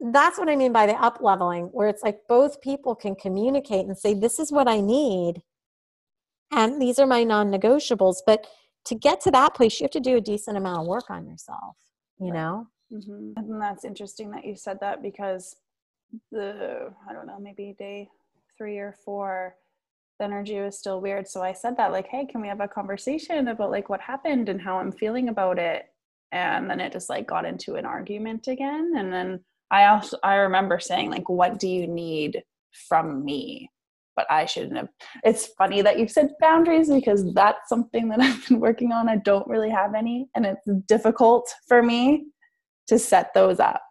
S2: that's what i mean by the up leveling where it's like both people can communicate and say this is what i need and these are my non-negotiables but to get to that place you have to do a decent amount of work on yourself you know
S1: mm-hmm. and that's interesting that you said that because the i don't know maybe day three or four the energy was still weird. So I said that, like, hey, can we have a conversation about like what happened and how I'm feeling about it? And then it just like got into an argument again. And then I also I remember saying, like, what do you need from me? But I shouldn't have. It's funny that you said boundaries because that's something that [LAUGHS] I've been working on. I don't really have any, and it's difficult for me to set those up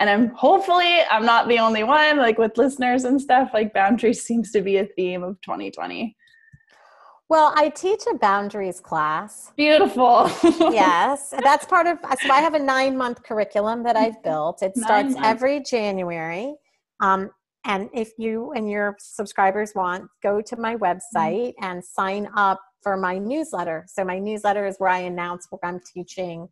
S1: and i'm hopefully i'm not the only one like with listeners and stuff like boundaries [LAUGHS] seems to be a theme of 2020
S2: well, I teach a boundaries class.
S1: Beautiful. [LAUGHS]
S2: yes, that's part of. So I have a nine month curriculum that I've built. It starts every January. Um, and if you and your subscribers want, go to my website mm-hmm. and sign up for my newsletter. So my newsletter is where I announce what I'm teaching,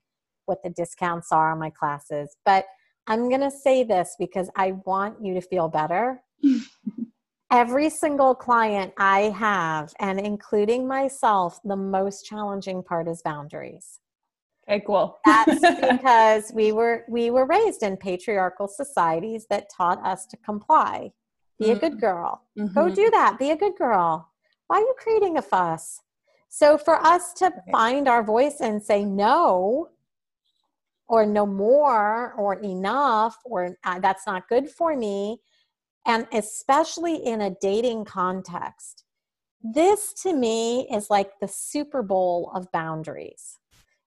S2: what the discounts are on my classes. But I'm going to say this because I want you to feel better. [LAUGHS] Every single client I have, and including myself, the most challenging part is boundaries.
S1: Okay, cool.
S2: That's [LAUGHS] because we were we were raised in patriarchal societies that taught us to comply. Be a good mm-hmm. girl. Mm-hmm. Go do that. Be a good girl. Why are you creating a fuss? So for us to okay. find our voice and say no, or no more or enough or uh, that's not good for me and especially in a dating context this to me is like the super bowl of boundaries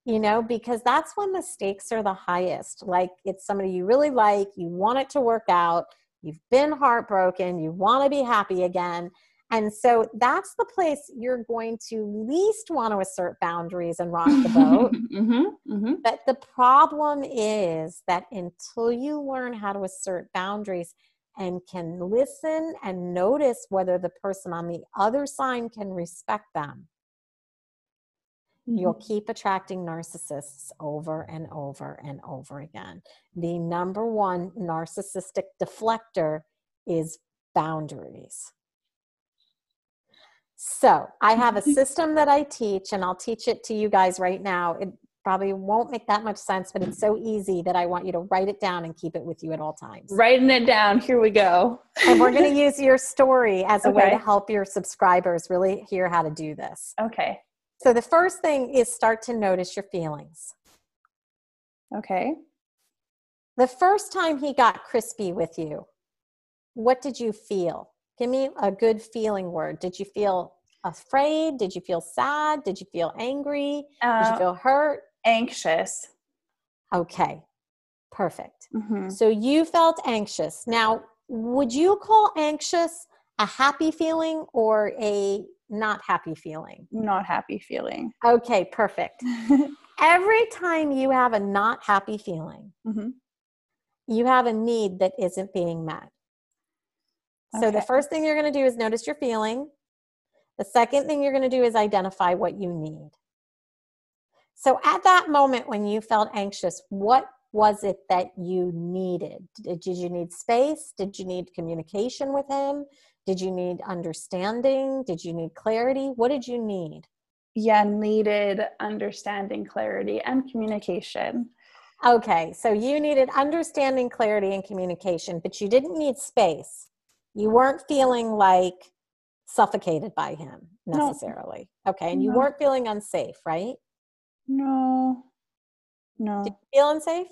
S2: you know because that's when the stakes are the highest like it's somebody you really like you want it to work out you've been heartbroken you want to be happy again and so that's the place you're going to least want to assert boundaries and rock the boat. [LAUGHS] mm-hmm, mm-hmm. But the problem is that until you learn how to assert boundaries and can listen and notice whether the person on the other side can respect them, mm-hmm. you'll keep attracting narcissists over and over and over again. The number one narcissistic deflector is boundaries. So I have a [LAUGHS] system that I teach, and I'll teach it to you guys right now. It probably won't make that much sense, but it's so easy that I want you to write it down and keep it with you at all times.
S1: Writing it down. Here we go.
S2: and we're going [LAUGHS] to use your story as a okay. way to help your subscribers really hear how to do this.
S1: Okay.
S2: So the first thing is start to notice your feelings.
S1: Okay.
S2: The first time he got crispy with you, what did you feel? Give me a good feeling word. Did you feel afraid? Did you feel sad? Did you feel angry? Did
S1: Uh,
S2: you feel hurt?
S1: Anxious.
S2: Okay, perfect.
S1: Mhm.
S2: So you felt anxious. Now, would you call anxious a happy feeling or a not happy feeling?
S1: Not happy feeling.
S2: Okay, perfect. [LAUGHS] Every time you have a not happy feeling,
S1: Mhm.
S2: you have a need that isn't being met. So the first thing you're going to do is notice your feeling. The second thing you're going to do is identify what you need. So at that moment when you felt anxious, what was it that you needed? Did, you need space? Did you need communication with him? Did you need understanding? Did you need clarity? What did you need?
S1: Yeah, needed understanding, clarity, and communication.
S2: Okay, so you needed understanding, clarity, and communication, but you didn't need space. You weren't feeling like suffocated by him
S1: No.
S2: necessarily. Okay, and you
S1: No.
S2: weren't feeling unsafe, right?
S1: No. No.
S2: Did you feel unsafe?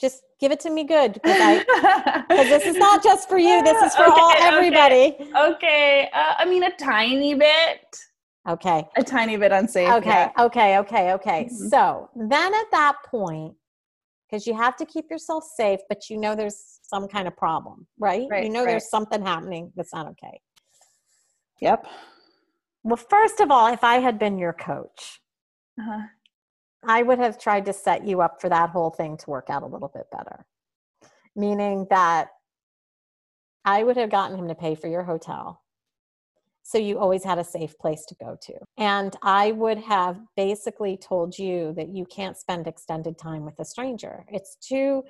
S2: Just give it to me good because this is not just for you. This is [LAUGHS] for
S1: Okay, okay.
S2: everybody.
S1: Okay. Uh, I mean, a tiny bit.
S2: Okay.
S1: A tiny bit unsafe.
S2: Okay.
S1: yeah.
S2: Okay. Okay. Okay.
S1: Mhm.
S2: So then at that point, because you have to keep yourself safe, but you know there's some kind of problem, right?
S1: right you
S2: know
S1: right.
S2: there's something happening that's not okay.
S1: Yep.
S2: Well, first of all, if I had been your coach,
S1: Uh-huh.
S2: I would have tried to set you up for that whole thing to work out a little bit better. Meaning that I would have gotten him to pay for your hotel. So you always had a safe place to go to. And I would have basically told you that you can't spend extended time with a stranger. It's too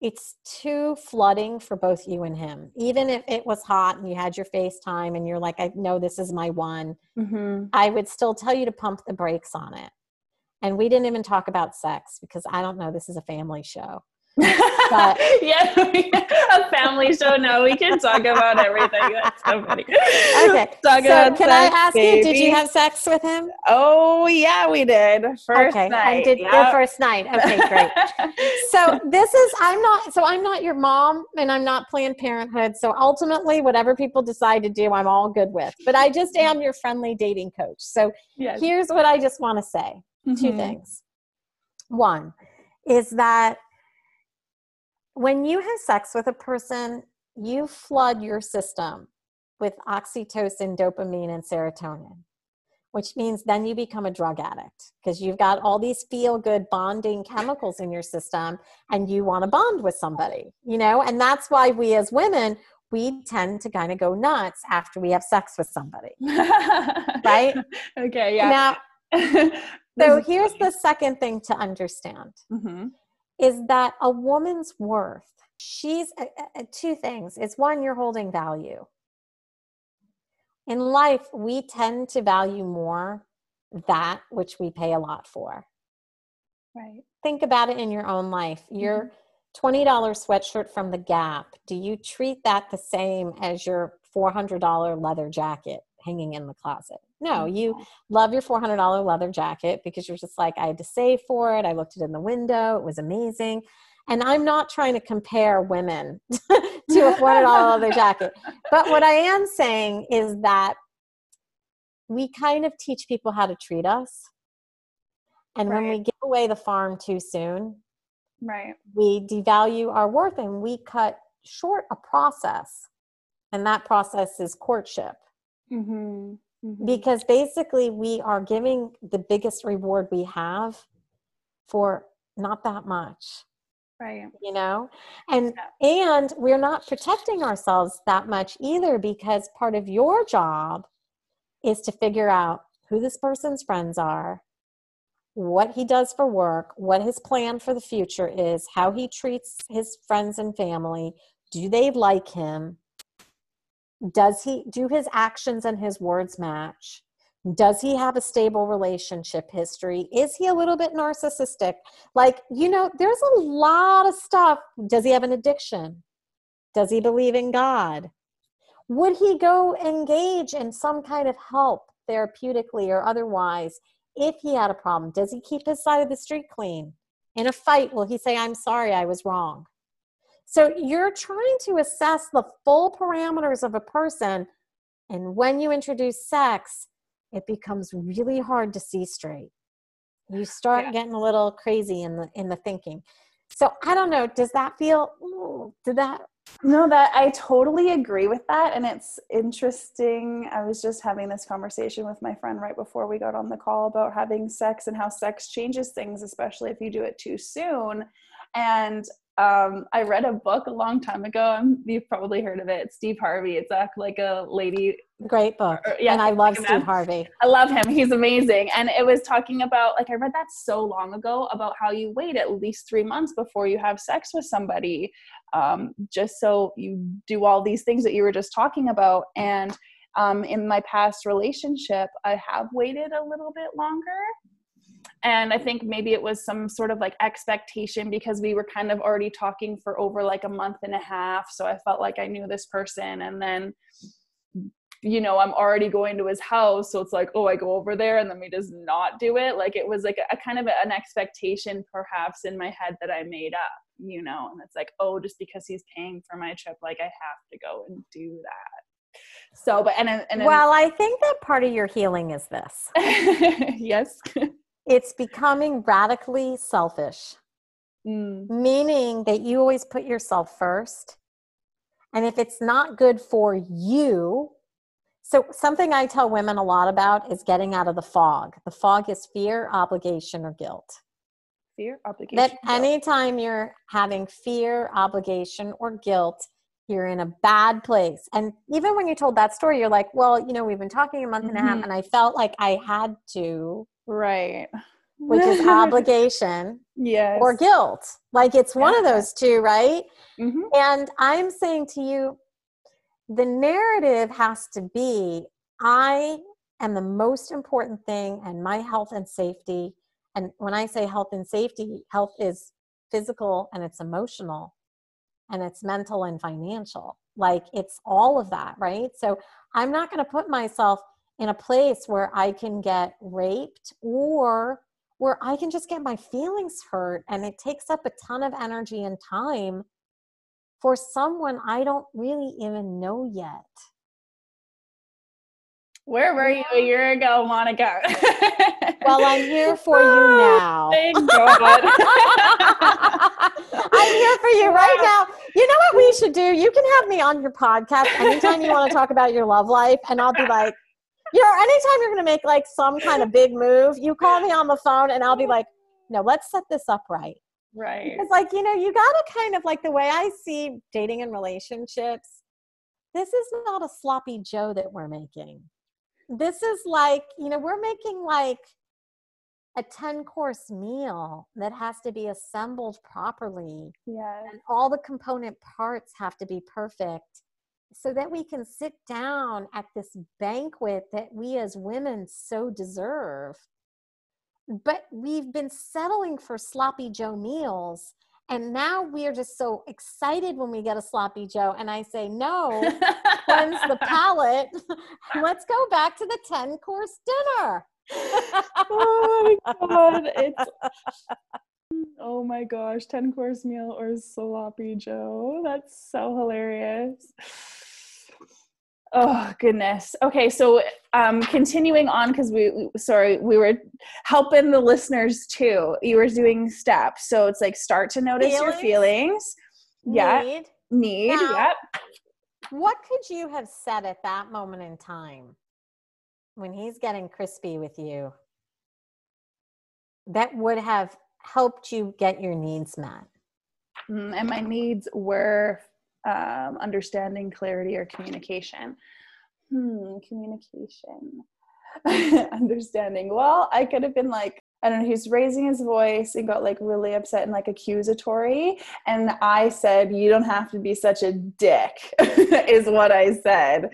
S2: it's too flooding for both you and him. Even if it was hot and you had your FaceTime and you're like, I know this is my one,
S1: Mm-hmm.
S2: I would still tell you to pump the brakes on it. And we didn't even talk about sex because I don't know, this is a family show. But- [LAUGHS]
S1: yeah, a family show. No, we can talk about everything. That's so funny.
S2: Okay. [LAUGHS]
S1: Talk
S2: so, can I
S1: sex,
S2: ask you, did you have sex with him?
S1: Oh yeah, we did. First
S2: okay.
S1: night.
S2: And did
S1: yep.
S2: the first night. Okay, great. [LAUGHS] so this is i'm not so i'm not your mom and i'm not planned parenthood so ultimately whatever people decide to do i'm all good with but i just am your friendly dating coach so
S1: yes.
S2: here's what i just want to say two
S1: Mhm.
S2: things one is that when you have sex with a person you flood your system with oxytocin dopamine and serotonin which means then you become a drug addict because you've got all these feel good bonding chemicals in your system and you want to bond with somebody, you know? And that's why we as women, we tend to kind of go nuts after we have sex with somebody, [LAUGHS] right?
S1: Okay. Yeah.
S2: Now, [LAUGHS] so here's the second thing to understand
S1: hmm
S2: is that a woman's worth, she's uh, uh, two things. It's one, you're holding value. In life, we tend to value more that which we pay a lot for.
S1: Right.
S2: think about it in your own life. Your $20 sweatshirt from the Gap, do you treat that the same as your $400 leather jacket hanging in the closet? No, oh, you love your $400 leather jacket because you're just like, I had to save for it. I looked it in the window. It was amazing. And I'm not trying to compare women [LAUGHS] to a $400 leather jacket. But what I am saying is that we kind of teach people how to treat us. And when we give away the farm too soon,
S1: Right.
S2: we devalue our worth and we cut short a process. And that process is courtship.
S1: Mm-hmm.
S2: Because basically, we are giving the biggest reward we have for not that much
S1: right.
S2: you know? And and we're not protecting ourselves that much either because part of your job is to figure out who this person's friends are what he does for work what his plan for the future is how he treats his friends and family. Do they like him does he do his actions and his words match? Does he have a stable relationship history? Is he a little bit narcissistic? Like you know there's a lot of stuff. Does he have an addiction? Does he believe in god? Would he go engage in some kind of help therapeutically or otherwise if he had a problem? Does he keep his side of the street clean? In a fight will he say i'm sorry i was wrong so you're trying to assess the full parameters of a person And when you introduce sex, it becomes really hard to see straight. You start
S1: Yeah.
S2: getting a little crazy in the in the thinking. So I don't know. Does that feel? ooh, Did that?
S1: No, that I totally agree with that. And it's interesting. I was just having this conversation with my friend right before we got on the call about having sex and how sex changes things, especially if you do it too soon. And um, I read a book a long time ago. um, You've probably heard of it. Steve Harvey. It's act like a lady
S2: Great book.
S1: Or- yeah,
S2: and I love. Steve Harvey.
S1: I love him. He's amazing. And it was talking about, like, I read that so long ago about how you wait at least three months before you have sex with somebody, um, just so you do all these things that you were just talking about. And um, in my past relationship, I have waited a little bit longer. And I think maybe it was some sort of like expectation because we were kind of already talking for over like a month and a half. So I felt like I knew this person. And then you know, I'm already going to his house. So it's like, oh, I go over there and then we just not do it. Like it was like a, a kind of an expectation perhaps in my head that I made up, you know, and it's like, oh, just because he's paying for my trip, like I have to go and do that. So, but, and, and then,
S2: Well, I think that part of your healing is this. [LAUGHS]
S1: yes. [LAUGHS]
S2: It's becoming radically selfish.
S1: Mm,
S2: meaning that you always put yourself first. And if it's not good for you, so something I tell women a lot about is getting out of the fog. The fog is fear, obligation, or guilt.
S1: fear, obligation.
S2: That
S1: guilt.
S2: anytime you're having fear, obligation, or guilt, you're in a bad place. And even when you told that story, you're like, well, you know, we've been talking a month and a half,
S1: Mhm.
S2: and I felt like I had to,
S1: right.
S2: which is [LAUGHS] obligation
S1: yes.
S2: or guilt. Like it's one of those two, right?
S1: Mhm.
S2: And I'm saying to you, the narrative has to be I am the most important thing, and my health and safety. And when I say health and safety, health is physical and it's emotional and it's mental and financial. Like it's all of that, right? So I'm not going to put myself in a place where I can get raped or where I can just get my feelings hurt and it takes up a ton of energy and time for someone I don't really even know yet.
S1: Where were you a year ago, Monica? [LAUGHS]
S2: Well, I'm here for you [LAUGHS] oh, now.
S1: Thank God. [LAUGHS]
S2: I'm here for you [LAUGHS] right now. You know what we should do? You can have me on your podcast anytime you want to talk about your love life, and I'll be like, you know, anytime you're going to make like some kind of big move, you call me on the phone, and I'll be like, no, let's set this up right.
S1: right.
S2: Because, like, you know, you got to kind of like the way I see dating and relationships, this is not a sloppy Joe that we're making. This is like, you know, we're making like a 10 course meal that has to be assembled properly,
S1: Yes.
S2: and all the component parts have to be perfect so that we can sit down at this banquet that we as women so deserve. But we've been settling for sloppy Joe meals. And now we are just so excited when we get a sloppy Joe. And I say, no, cleanse the [LAUGHS] palate. [LAUGHS] Let's go back to the 10 course dinner.
S1: Oh my god, it's [LAUGHS] oh my gosh, 10 course meal or sloppy Joe. That's so hilarious. Oh goodness. Okay, so um continuing on because we we- sorry, we were helping the listeners too. You were doing steps. So it's like start to notice your
S2: Feelings?
S1: feelings. Yeah.
S2: Need.
S1: Need.
S2: Now-
S1: Yep.
S2: What could you have said at that moment in time when he's getting crispy with you that would have helped you get your needs met?
S1: Mm, and my needs were um, understanding, clarity, or communication. Hmm, communication. [LAUGHS] understanding. Well, I could have been like, I don't know, he's raising his voice and got like really upset and like accusatory. And I said, You don't have to be such a dick, [LAUGHS] is what I said.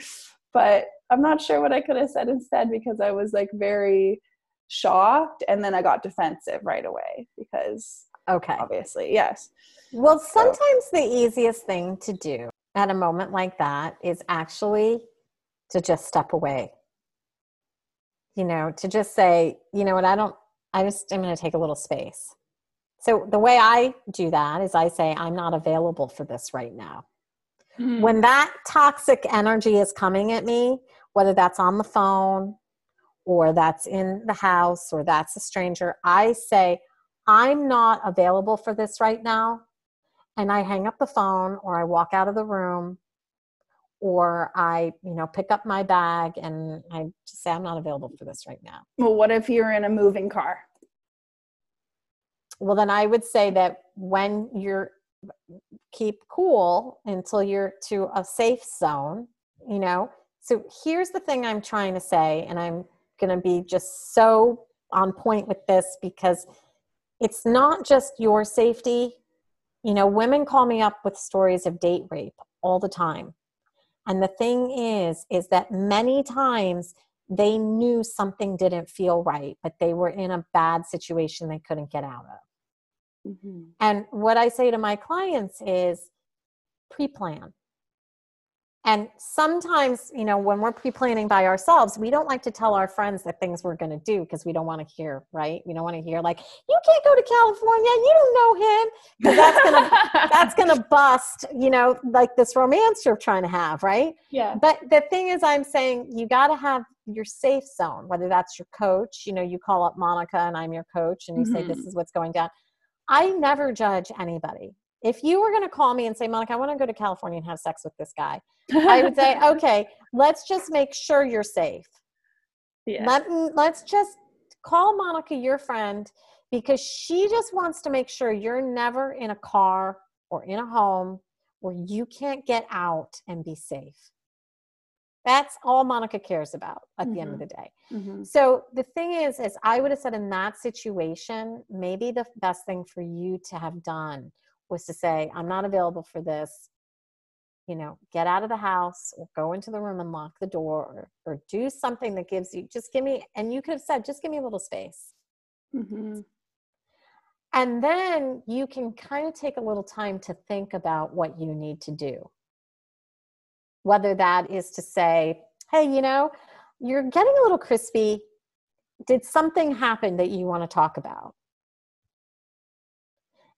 S1: But I'm not sure what I could have said instead because I was like very shocked and then I got defensive right away because
S2: Okay.
S1: obviously, yes.
S2: Well, sometimes the easiest thing to do at a moment like that is actually to just step away. You know, to just say, you know what, I don't, I just am going to take a little space. So the way I do that is I say, I'm not available for this right now.
S1: Mm.
S2: When that toxic energy is coming at me, whether that's on the phone or that's in the house or that's a stranger, I say, I'm not available for this right now. And I hang up the phone or I walk out of the room or I, you know, pick up my bag and I just say, I'm not available for this right now.
S1: Well, what if you're in a moving car?
S2: Well, then I would say that when you're keep cool until you're to a safe zone, you know. So here's the thing I'm trying to say, and I'm going to be just so on point with this because it's not just your safety. You know, women call me up with stories of date rape all the time. And the thing is, is that many times they knew something didn't feel right, but they were in a bad situation they couldn't get out of. Mm-hmm. And what I say to my clients is pre plan. And sometimes, you know, when we're pre planning by ourselves, we don't like to tell our friends the things we're going to do because we don't want to hear, right? We don't want to hear, like, you can't go to California, you don't know him. That's going [LAUGHS] to, that's going to bust, you know, like this romance you're trying to have, right?
S1: Yeah.
S2: But the thing is, I'm saying you got to have your safe zone, whether that's your coach, you know, you call up Monica and I'm your coach and you mm-hmm. say, this is what's going down. I never judge anybody if you were going to call me and say, Monica, I want to go to California and have sex with this guy, I would say, [LAUGHS] okay, let's just make sure you're safe. Yeah. Let, let's just call Monica your friend because she just wants to make sure you're never in a car or in a home where you can't get out and be safe. That's all Monica cares about at mm-hmm. the end of mm-hmm. the day. Mm-hmm. So the thing is, is I would have said in that situation, maybe the best thing for you to have done was to say, I'm not available for this. You know, get out of the house or go into the room and lock the door or, or do something that gives you, just give me, and you could have said, just give me a little space. Mm-hmm. And then you can kind of take a little time to think about what you need to do. Whether that is to say, hey, you know, you're getting a little crispy. Did something happen that you want to talk about?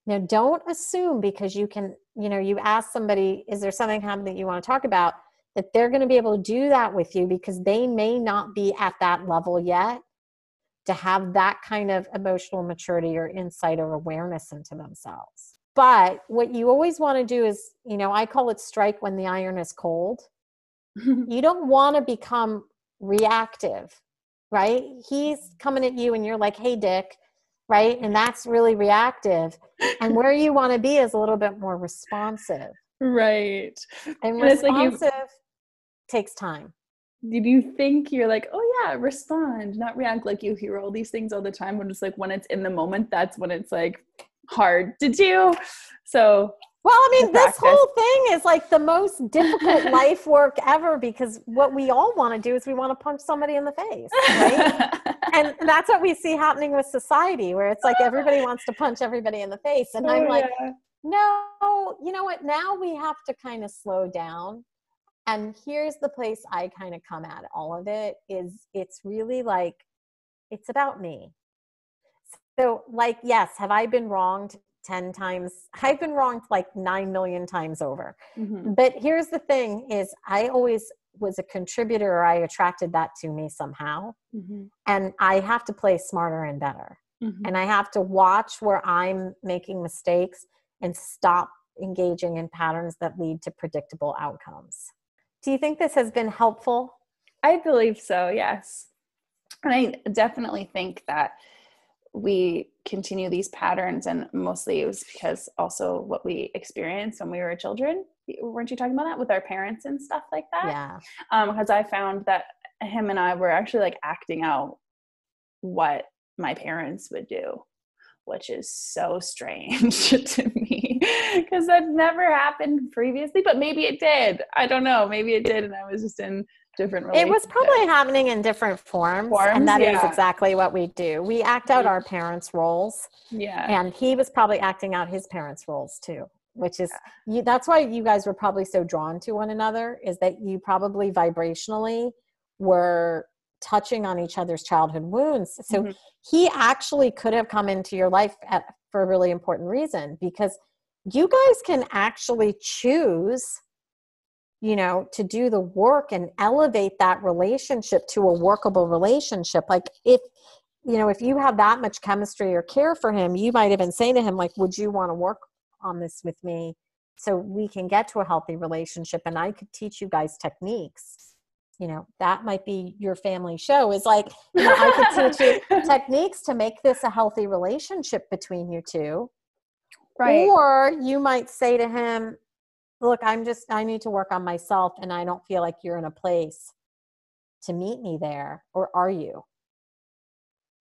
S2: Now, don't assume because you can, you know, you ask somebody, is there something happening that you want to talk about, that they're going to be able to do that with you because they may not be at that level yet to have that kind of emotional maturity or insight or awareness into themselves. But what you always want to do is, you know, I call it strike when the iron is cold. [LAUGHS] you don't want to become reactive, right? He's coming at you and you're like, hey, Dick, right? And that's really reactive. And where you want to be is a little bit more responsive.
S1: Right.
S2: And, and responsive like you, takes time.
S1: Did you think you're like, oh yeah, respond, not react like you hear all these things all the time when it's like when it's in the moment, that's when it's like hard to do. So
S2: well, I mean, this whole thing is like the most difficult [LAUGHS] life work ever because what we all want to do is we want to punch somebody in the face, right? [LAUGHS] and that's what we see happening with society, where it's like everybody wants to punch everybody in the face. And oh, I'm like, yeah. no, you know what? Now we have to kind of slow down. And here's the place I kind of come at all of it is it's really like, it's about me. So, like, yes, have I been wronged? 10 times i've been wronged like 9 million times over mm-hmm. but here's the thing is i always was a contributor or i attracted that to me somehow mm-hmm. and i have to play smarter and better mm-hmm. and i have to watch where i'm making mistakes and stop engaging in patterns that lead to predictable outcomes do you think this has been helpful
S1: i believe so yes and i definitely think that we continue these patterns and mostly it was because also what we experienced when we were children. Weren't you talking about that with our parents and stuff like that?
S2: Yeah.
S1: Um because i found that him and i were actually like acting out what my parents would do which is so strange [LAUGHS] to me because that never happened previously but maybe it did. I don't know. Maybe it did and i was just in different
S2: it was probably happening in different forms, forms and that yeah. is exactly what we do we act out our parents roles
S1: yeah
S2: and he was probably acting out his parents roles too which is yeah. you, that's why you guys were probably so drawn to one another is that you probably vibrationally were touching on each other's childhood wounds so mm-hmm. he actually could have come into your life at, for a really important reason because you guys can actually choose you know, to do the work and elevate that relationship to a workable relationship. Like if you know, if you have that much chemistry or care for him, you might even say to him, like, would you want to work on this with me so we can get to a healthy relationship and I could teach you guys techniques. You know, that might be your family show is like, you know, I could teach you [LAUGHS] techniques to make this a healthy relationship between you two. Right. Or you might say to him, look, I'm just, I need to work on myself and I don't feel like you're in a place to meet me there. Or are you?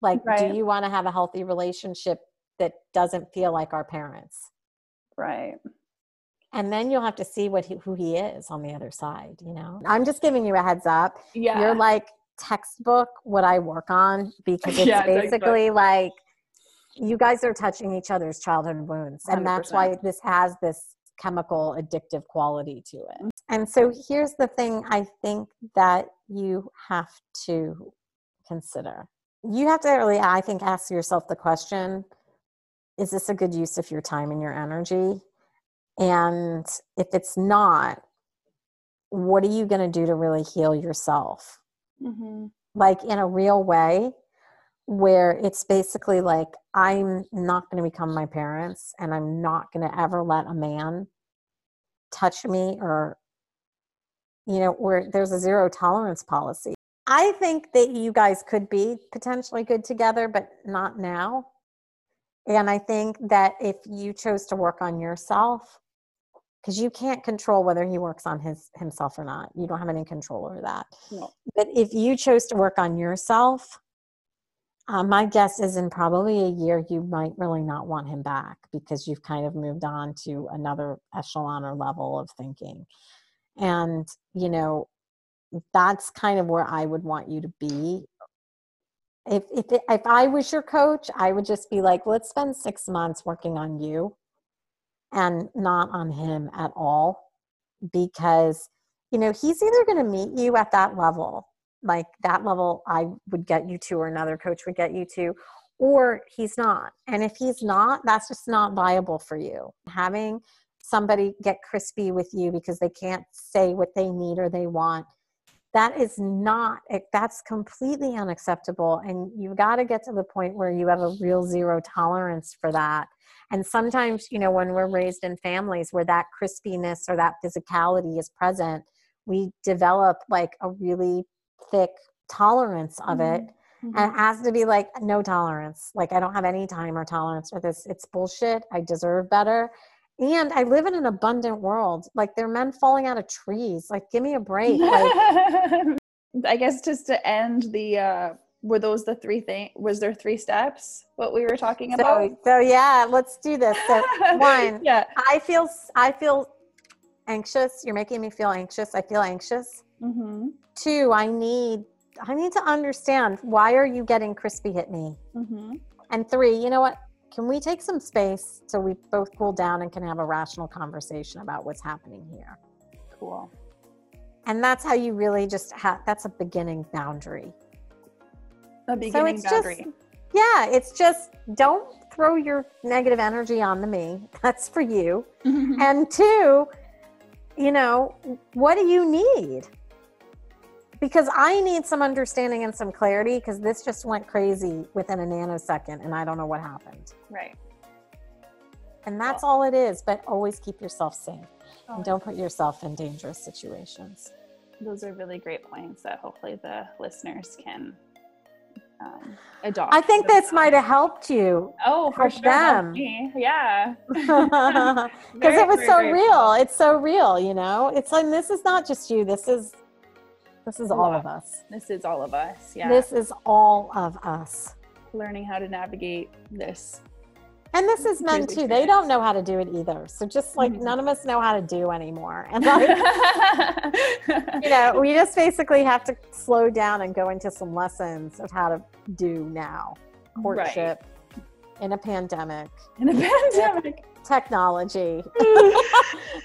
S2: Like, right. do you want to have a healthy relationship that doesn't feel like our parents?
S1: Right.
S2: And then you'll have to see what he, who he is on the other side, you know? I'm just giving you a heads up. Yeah. You're like textbook what I work on because it's [LAUGHS] yeah, basically like you guys are touching each other's childhood wounds. And 100%. that's why this has this chemical addictive quality to it. And so here's the thing I think that you have to consider. You have to really, I think, ask yourself the question is this a good use of your time and your energy? And if it's not, what are you going to do to really heal yourself? Mm-hmm. Like in a real way, where it's basically like, I'm not going to become my parents and I'm not going to ever let a man touch me or, you know, where there's a zero tolerance policy. I think that you guys could be potentially good together, but not now. And I think that if you chose to work on yourself, because you can't control whether he works on his himself or not, you don't have any control over that. No. But if you chose to work on yourself, um, my guess is in probably a year you might really not want him back because you've kind of moved on to another echelon or level of thinking, and you know that's kind of where I would want you to be. If if if I was your coach, I would just be like, let's spend six months working on you, and not on him at all, because you know he's either going to meet you at that level, like that level I would get you to, or another coach would get you to, or he's not. And if he's not, that's just not viable for you. Having somebody get crispy with you because they can't say what they need or they want that is not that's completely unacceptable and you've got to get to the point where you have a real zero tolerance for that and sometimes you know when we're raised in families where that crispiness or that physicality is present we develop like a really thick tolerance of it mm-hmm. and it has to be like no tolerance like i don't have any time or tolerance for this it's bullshit i deserve better and I live in an abundant world. Like there are men falling out of trees. Like give me a break. Like, [LAUGHS]
S1: I guess just to end the uh were those the three things was there three steps what we were talking
S2: so,
S1: about
S2: so yeah let's do this so [LAUGHS] one yeah i feel i feel anxious you're making me feel anxious i feel anxious mm-hmm. two i need i need to understand why are you getting crispy hit me mm-hmm. and three you know what can we take some space so we both cool down and can have a rational conversation about what's happening here?
S1: Cool.
S2: And that's how you really just have that's a beginning boundary.
S1: A beginning so boundary.
S2: Just, yeah, it's just don't throw your negative energy on the me. [LAUGHS] That's for you. and two, you know, what do you need? because I need some understanding and some clarity because this just went crazy within a nanosecond and I don't know what happened.
S1: Right.
S2: And that's all it is, but always keep yourself safe oh. and don't put yourself in dangerous situations.
S1: Those are really great points that hopefully the listeners can um, adopt.
S2: I think this might have helped you.
S1: Oh, for sure. Them. Yeah. [LAUGHS] [LAUGHS]
S2: Because it was so real. It's so real, you know? It's like, this is not just you. This is this is all of us.
S1: This is all of us. Yeah.
S2: This is all of us.
S1: Learning how to navigate this.
S2: And this is men too. They don't know how to do it either. So just like mm-hmm. none of us know how to do anymore. And [LAUGHS] like [LAUGHS] you know, we just basically have to slow down and go into some lessons of how to do now. Courtship right. in a pandemic.
S1: In a [LAUGHS] pandemic
S2: technology.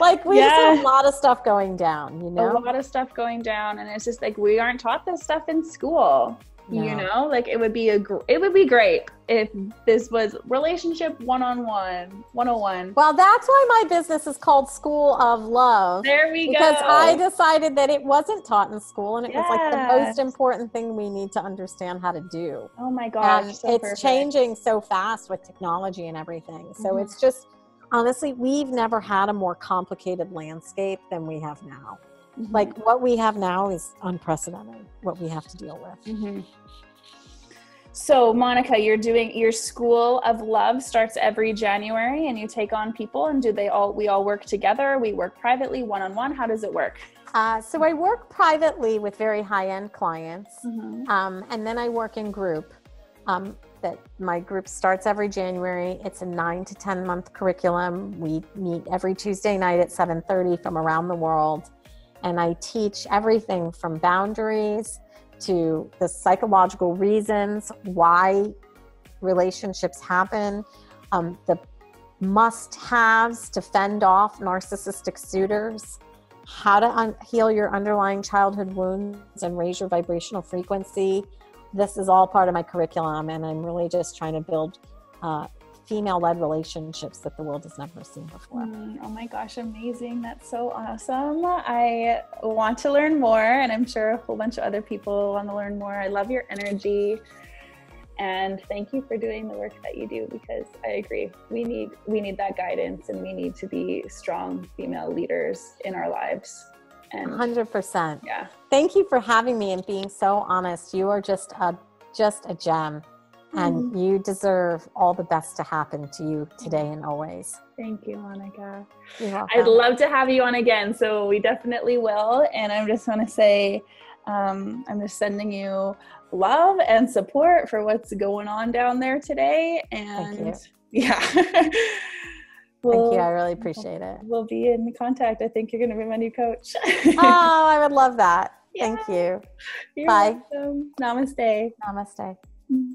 S2: like we yeah. just have a lot of stuff going down, you know?
S1: A lot of stuff going down. And it's just like we aren't taught this stuff in school. No. you know like it would be a gr- it would be great if this was relationship one-on-one 101
S2: well that's why my business is called school of love
S1: there we
S2: because
S1: go
S2: because i decided that it wasn't taught in school and it yes. was like the most important thing we need to understand how to do
S1: oh my gosh
S2: so it's perfect. changing so fast with technology and everything so mm-hmm. it's just honestly we've never had a more complicated landscape than we have now Mm-hmm. Like what we have now is unprecedented, what we have to deal with. Mm-hmm.
S1: So, Monica, you're doing your School of Love starts every January and you take on people and do they all, we all work together? We work privately, one on one? How does it work?
S2: Uh, so, I work privately with very high end clients mm-hmm. um, and then I work in group. Um, that my group starts every January. It's a nine to 10 month curriculum. We meet every Tuesday night at 7:30 from around the world and I teach everything from boundaries to the psychological reasons why relationships happen, um, the must haves to fend off narcissistic suitors, how to un- heal your underlying childhood wounds and raise your vibrational frequency. This is all part of my curriculum, and I'm really just trying to build uh, female led relationships that the world has never seen before.
S1: Mm, oh my gosh, amazing. That's so awesome. I want to learn more, and I'm sure a whole bunch of other people want to learn more. I love your energy. And thank you for doing the work that you do because I agree. We need we need that guidance and we need to be strong female leaders in our lives.
S2: And 100%.
S1: Yeah.
S2: Thank you for having me and being so honest. You are just a just a gem and mm-hmm. you deserve all the best to happen to you today and always.
S1: Thank you, Monica. I'd love to have you on again, so we definitely will. And I just want to say, um, I'm just sending you love and support for what's going on down there today. And [LAUGHS] yeah.
S2: We'll, Thank you. I really appreciate it.
S1: We'll be in contact. I think you're going to be my new coach.
S2: oh, I would love that. [LAUGHS] Yeah. Thank you.
S1: You're Bye. Welcome. Namaste.
S2: Namaste. Mm-hmm.